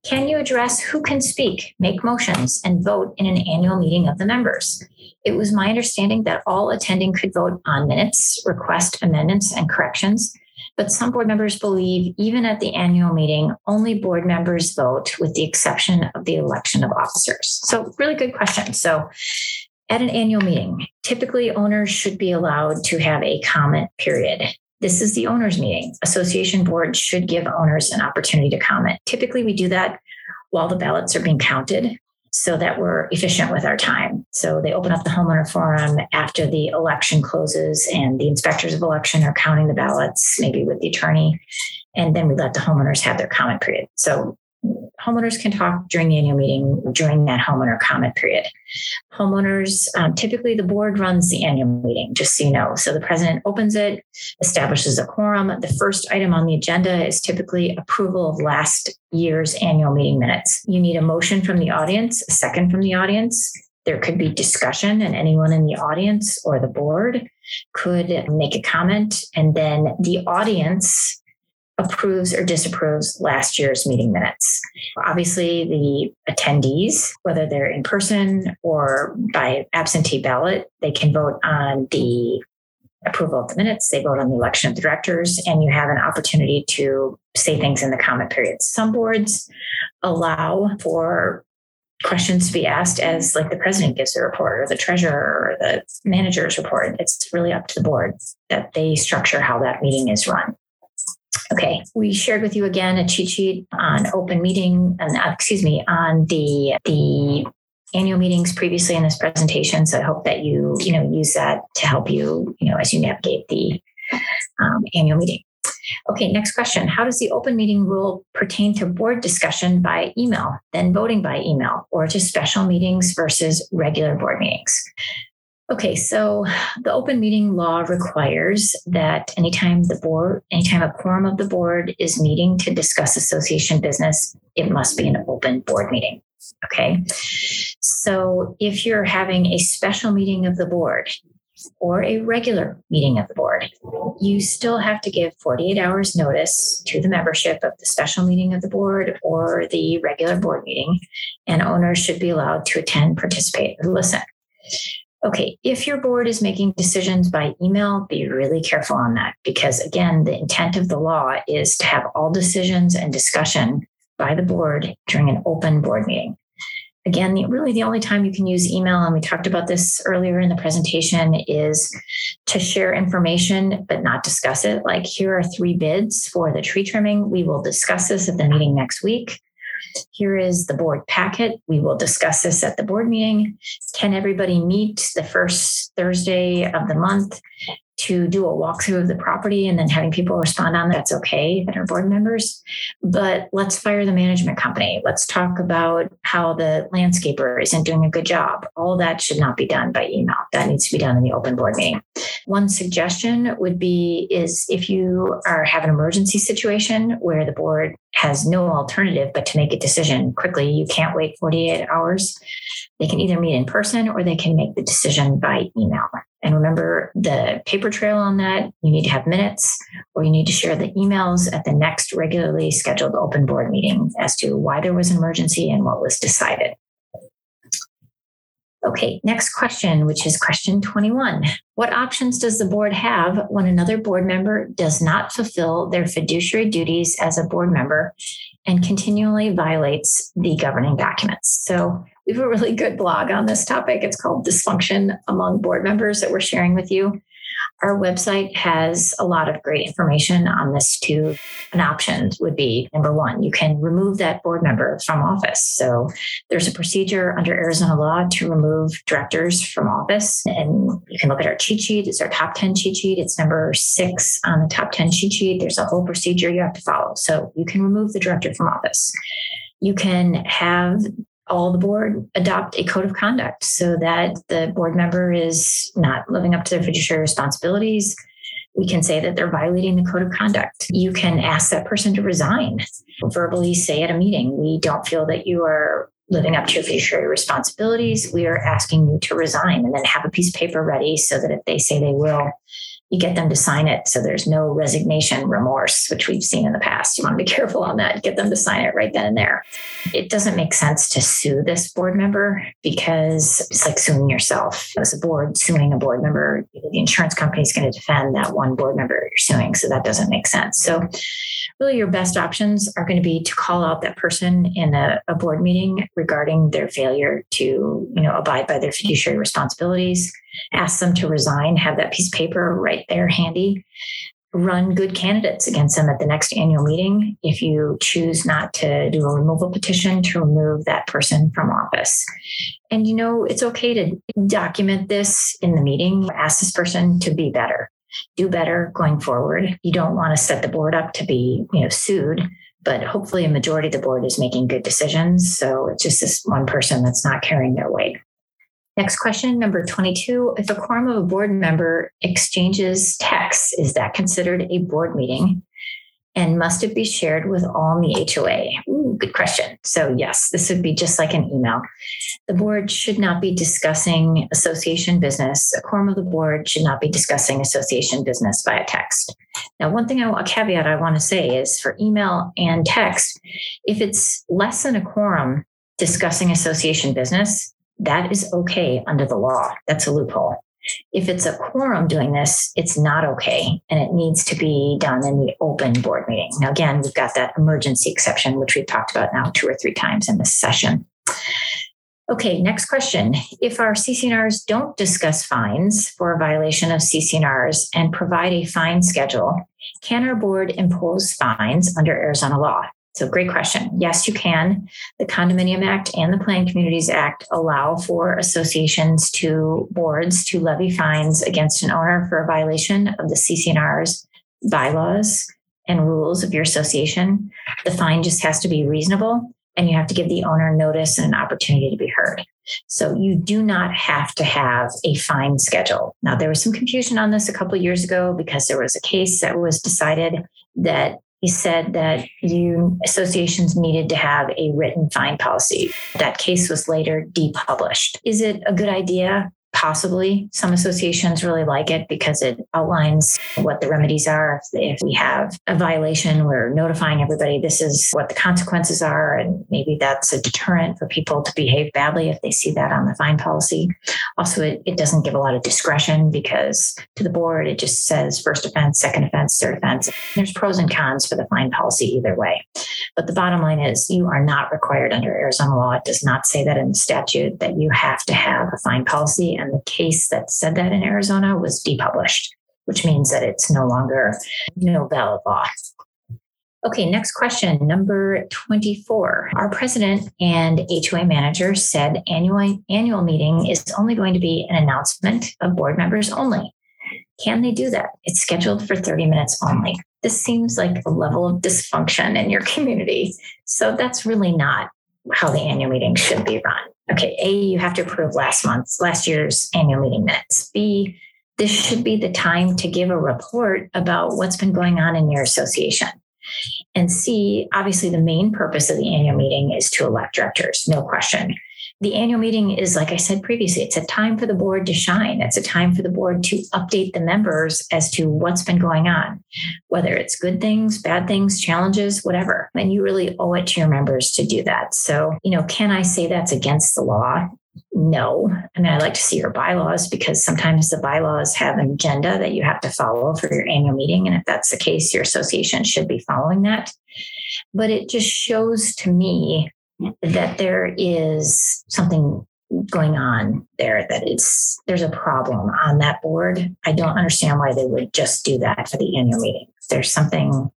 Can you address who can speak, make motions, and vote in an annual meeting of the members? It was my understanding that all attending could vote on minutes, request amendments and corrections, but some board members believe even at the annual meeting, only board members vote with the exception of the election of officers. So, really good question. So, at an annual meeting, typically owners should be allowed to have a comment period. This is the owners meeting. Association boards should give owners an opportunity to comment. Typically, we do that while the ballots are being counted so that we're efficient with our time. So they open up the homeowner forum after the election closes and the inspectors of election are counting the ballots, maybe with the attorney. And then we let the homeowners have their comment period. So homeowners can talk during the annual meeting during that homeowner comment period. Homeowners, um, typically the board runs the annual meeting, just so you know. So the president opens it, establishes a quorum. The first item on the agenda is typically approval of last year's annual meeting minutes. You need a motion from the audience, a second from the audience. There could be discussion, and anyone in the audience or the board could make a comment, and then the audience approves or disapproves last year's meeting minutes. Obviously, the attendees, whether they're in person or by absentee ballot, they can vote on the approval of the minutes, they vote on the election of the directors, and you have an opportunity to say things in the comment period. Some boards allow for questions to be asked as like the president gives a report or the treasurer or the manager's report. It's really up to the board that they structure how that meeting is run. Okay, we shared with you again a cheat sheet on open meeting, and uh, excuse me, on the the annual meetings previously in this presentation. So I hope that you you know use that to help you you know as you navigate the um, annual meeting. Okay, next question. How does the open meeting rule pertain to board discussion by email, then voting by email, or to special meetings versus regular board meetings? Okay, so the open meeting law requires that anytime the board, anytime a quorum of the board is meeting to discuss association business, it must be an open board meeting. Okay, so if you're having a special meeting of the board or a regular meeting of the board, you still have to give 48 hours notice to the membership of the special meeting of the board or the regular board meeting, and owners should be allowed to attend, participate, or listen. Okay, if your board is making decisions by email, be really careful on that because, again, the intent of the law is to have all decisions and discussion by the board during an open board meeting. Again, really the only time you can use email, and we talked about this earlier in the presentation, is to share information but not discuss it. Like, here are three bids for the tree trimming. We will discuss this at the meeting next week. Here is the board packet. We will discuss this at the board meeting. Can everybody meet the first Thursday of the month? To do a walkthrough of the property and then having people respond on that's okay that are board members. But let's fire the management company. Let's talk about how the landscaper isn't doing a good job. All that should not be done by email. That needs to be done in the open board meeting. One suggestion would be is if you are have an emergency situation where the board has no alternative but to make a decision quickly, you can't wait 48 hours. They can either meet in person or they can make the decision by email. And remember the paper trail on that. You need to have minutes or you need to share the emails at the next regularly scheduled open board meeting as to why there was an emergency and what was decided. Okay, next question, which is question 21. What options does the board have when another board member does not fulfill their fiduciary duties as a board member and continually violates the governing documents? So, we have a really good blog on this topic. It's called Dysfunction Among Board Members that we're sharing with you. Our website has a lot of great information on this too. An option would be number one, you can remove that board member from office. So there's a procedure under Arizona law to remove directors from office. And you can look at our cheat sheet. It's our top 10 cheat sheet. It's number six on the top 10 cheat sheet. There's a whole procedure you have to follow. So you can remove the director from office. You can have all the board adopt a code of conduct so that the board member is not living up to their fiduciary responsibilities. We can say that they're violating the code of conduct. You can ask that person to resign, verbally say at a meeting, we don't feel that you are living up to your fiduciary responsibilities. We are asking you to resign and then have a piece of paper ready so that if they say they will, you get them to sign it so there's no resignation remorse, which we've seen in the past. You want to be [laughs] careful on that. Get them to sign it right then and there. It doesn't make sense to sue this board member because it's like suing yourself as a board, suing a board member. The insurance company is going to defend that one board member you're suing. So that doesn't make sense. So really your best options are going to be to call out that person in a, a board meeting regarding their failure to, you know, abide by their fiduciary responsibilities ask them to resign, have that piece of paper right there handy. Run good candidates against them at the next annual meeting if you choose not to do a removal petition to remove that person from office. And you know, it's okay to document this in the meeting, ask this person to be better, do better going forward. You don't want to set the board up to be, you know, sued but hopefully a majority of the board is making good decisions. So it's just this one person that's not carrying their weight. Next question, number 22. If a quorum of a board member exchanges texts, is that considered a board meeting? And must it be shared with all in the HOA? Ooh, good question. So, yes, this would be just like an email. The board should not be discussing association business. A quorum of the board should not be discussing association business via text. Now, one thing, I, a caveat I want to say is for email and text, if it's less than a quorum discussing association business, that is okay under the law. That's a loophole. If it's a quorum doing this, it's not okay. And it needs to be done in the open board meeting. Now, again, we've got that emergency exception, which we've talked about now two or three times in this session. Okay, next question. If our CC&Rs don't discuss fines for a violation of CC&Rs and provide a fine schedule, can our board impose fines under Arizona law? So, great question. Yes, you can. The Condominium Act and the Planned Communities Act allow for associations to boards to levy fines against an owner for a violation of the CC&R's bylaws and rules of your association. The fine just has to be reasonable and you have to give the owner notice and an opportunity to be heard. So you do not have to have a fine schedule. Now there was some confusion on this a couple years ago because there was a case that was decided that he said that you associations needed to have a written fine policy. That case was later depublished. Is it a good idea? Possibly. Some associations really like it because it outlines what the remedies are. If we have a violation, we're notifying everybody this is what the consequences are. And maybe that's a deterrent for people to behave badly if they see that on the fine policy. Also, it, it doesn't give a lot of discretion because to the board, it just says first offense, second offense, third offense. There's pros and cons for the fine policy either way. But the bottom line is you are not required under Arizona law. It does not say that in the statute that you have to have a fine policy. And the case that said that in Arizona was depublished, which means that it's no longer no valid law. Okay, next question, number 24. Our president and HOA manager said annual annual meeting is only going to be an announcement of board members only. Can they do that? It's scheduled for 30 minutes only. This seems like a level of dysfunction in your [laughs] community. So that's really not how the annual meeting should be run. Okay, A, you have to approve last month's, last year's annual meeting minutes. B, this should be the time to give a report about what's been going on in your association. And C, obviously, the main purpose of the annual meeting is to elect directors, no question. The annual meeting is, like I said previously, it's a time for the board to shine. It's a time for the board to update the members as to what's been going on, whether it's good things, bad things, challenges, whatever. And you really owe it to your members to do that. So, you know, can I say that's against the law? No. I mean, I like to see your bylaws because sometimes the bylaws have an agenda that you have to follow for your annual meeting. And if that's the case, your association should be following that. But it just shows to me that there is something going on there that it's there's a problem on that board. I don't understand why they would just do that for the annual meeting. There's something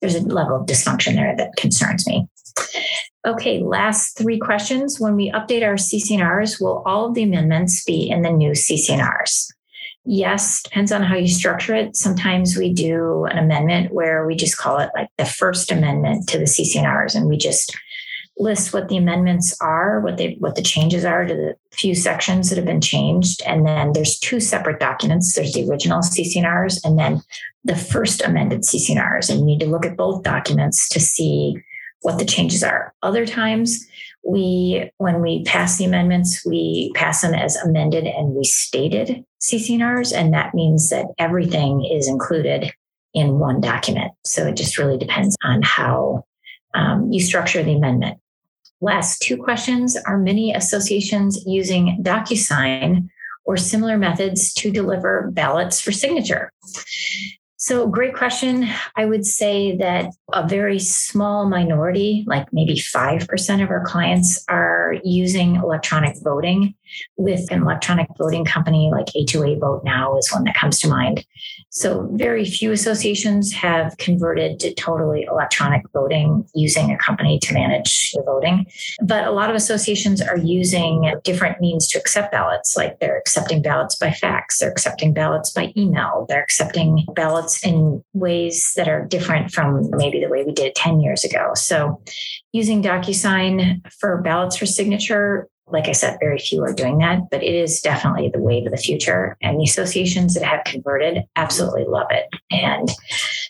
there's a level of dysfunction there that concerns me. Okay last three questions. When we update our CC&Rs will all of the amendments be in the new CC&Rs yes depends on how you structure it. Sometimes we do an amendment where we just call it like the first amendment to the CC&Rs and we just list what the amendments are, what they what the changes are to the few sections that have been changed, and then there's two separate documents. There's the original CC&Rs then the first amended CC&Rs, you need to look at both documents to see what the changes are. Other times, we when we pass the amendments, we pass them as amended and restated CC&Rs, and that means that everything is included in one document. So it just really depends on how um, you structure the amendment. Last two questions Are many associations using DocuSign or similar methods to deliver ballots for signature? So, great question. I would say that a very small minority, like maybe 5% of our clients, are using electronic voting with an electronic voting company like A2A Vote Now is one that comes to mind. So, very few associations have converted to totally electronic voting using a company to manage the voting. But a lot of associations are using different means to accept ballots, like they're accepting ballots by fax, they're accepting ballots by email, they're accepting ballots in ways that are different from maybe the way we did 10 years ago. So, using DocuSign for ballots for signature Like I said, very few are doing that, but it is definitely the wave of the future. And the associations that have converted absolutely love it. And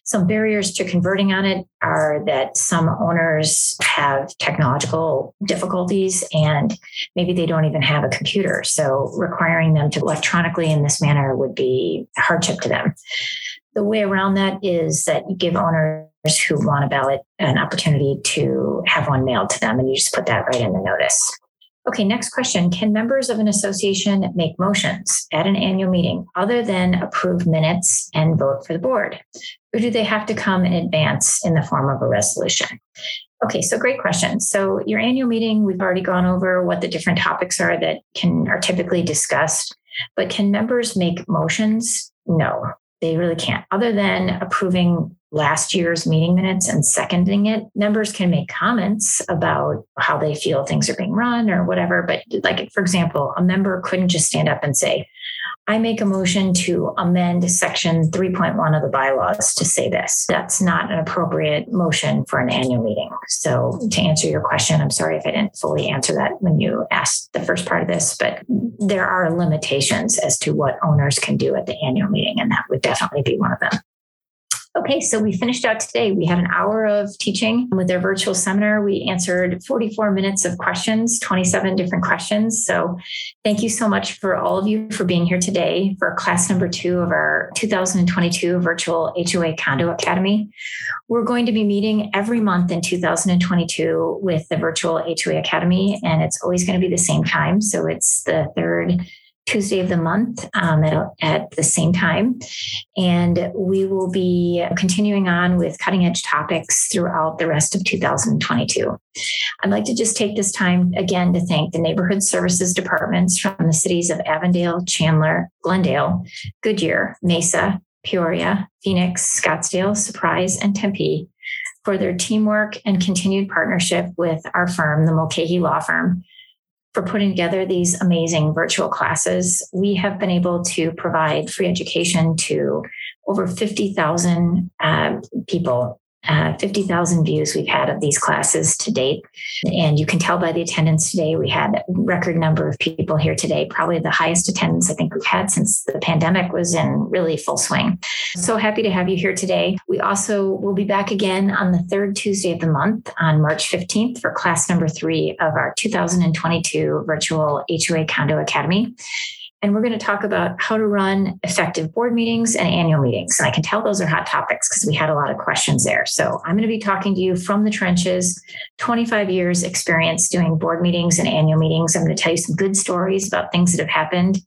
some barriers to converting on it are that some owners have technological difficulties and maybe they don't even have a computer. So requiring them to electronically in this manner would be a hardship to them. The way around that is that you give owners who want a ballot an opportunity to have one mailed to them, and you just put that right in the notice. Okay, next question. Can members of an association make motions at an annual meeting other than approve minutes and vote for the board? Or do they have to come in advance in the form of a resolution? Okay, so great question. So your annual meeting, we've already gone over what the different topics are that can are typically discussed, but can members make motions? No, they really can't. Other than approving last year's meeting minutes and seconding it, members can make comments about how they feel things are being run or whatever. But, like, for example, a member couldn't just stand up and say, I make a motion to amend section 3.1 of the bylaws to say this. That's not an appropriate motion for an annual meeting. So, to answer your question, I'm sorry if I didn't fully answer that when you asked the first part of this, but there are limitations as to what owners can do at the annual meeting, and that would definitely be one of them. Okay, so we finished out today. We had an hour of teaching with our virtual seminar. We answered 44 minutes of questions, 27 different questions. So thank you so much for all of you for being here today for class number two of our 2022 virtual HOA Condo Academy. We're going to be meeting every month in 2022 with the virtual HOA Academy, and it's always going to be the same time. So it's the third Tuesday of the month um, at, at the same time. And we will be continuing on with cutting edge topics throughout the rest of 2022. I'd like to just take this time again to thank the neighborhood services departments from the cities of Avondale, Chandler, Glendale, Goodyear, Mesa, Peoria, Phoenix, Scottsdale, Surprise, and Tempe for their teamwork and continued partnership with our firm, the Mulcahy Law Firm, for putting together these amazing virtual classes. We have been able to provide free education to over 50,000 uh, people uh, 50,000 views we've had of these classes to date. And you can tell by the attendance today, we had a record number of people here today, probably the highest attendance I think we've had since the pandemic was in really full swing. So happy to have you here today. We also will be back again on the third Tuesday of the month on March 15th for class number three of our 2022 virtual HOA Condo Academy and we're going to talk about how to run effective board meetings and annual meetings. And I can tell those are hot topics because we had a lot of questions there. So I'm going to be talking to you from the trenches, 25 years experience doing board meetings and annual meetings. I'm going to tell you some good stories about things that have happened,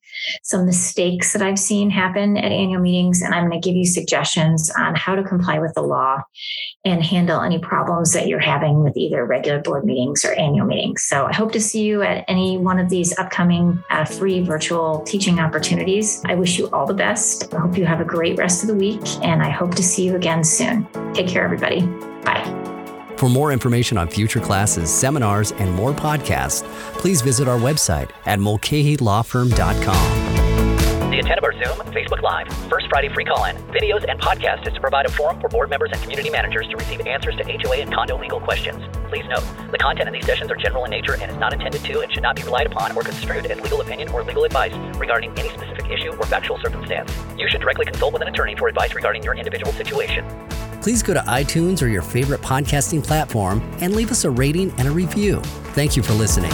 some mistakes that I've seen happen at annual meetings, and I'm going to give you suggestions on how to comply with the law and handle any problems that you're having with either regular board meetings or annual meetings. So I hope to see you at any one of these upcoming uh, free virtual teaching opportunities. I wish you all the best. I hope you have a great rest of the week, and I hope to see you again soon. Take care, everybody. Bye. For more information on future classes, seminars, and more podcasts, please visit our website at mulcahylawfirm.com. The of our Zoom, Facebook Live, First Friday free call in, videos, and podcast is to provide a forum for board members and community managers to receive answers to HOA and condo legal questions. Please note, the content in these sessions are general in nature and is not intended to and should not be relied upon or construed as legal opinion or legal advice regarding any specific issue or factual circumstance. You should directly consult with an attorney for advice regarding your individual situation. Please go to iTunes or your favorite podcasting platform and leave us a rating and a review. Thank you for listening.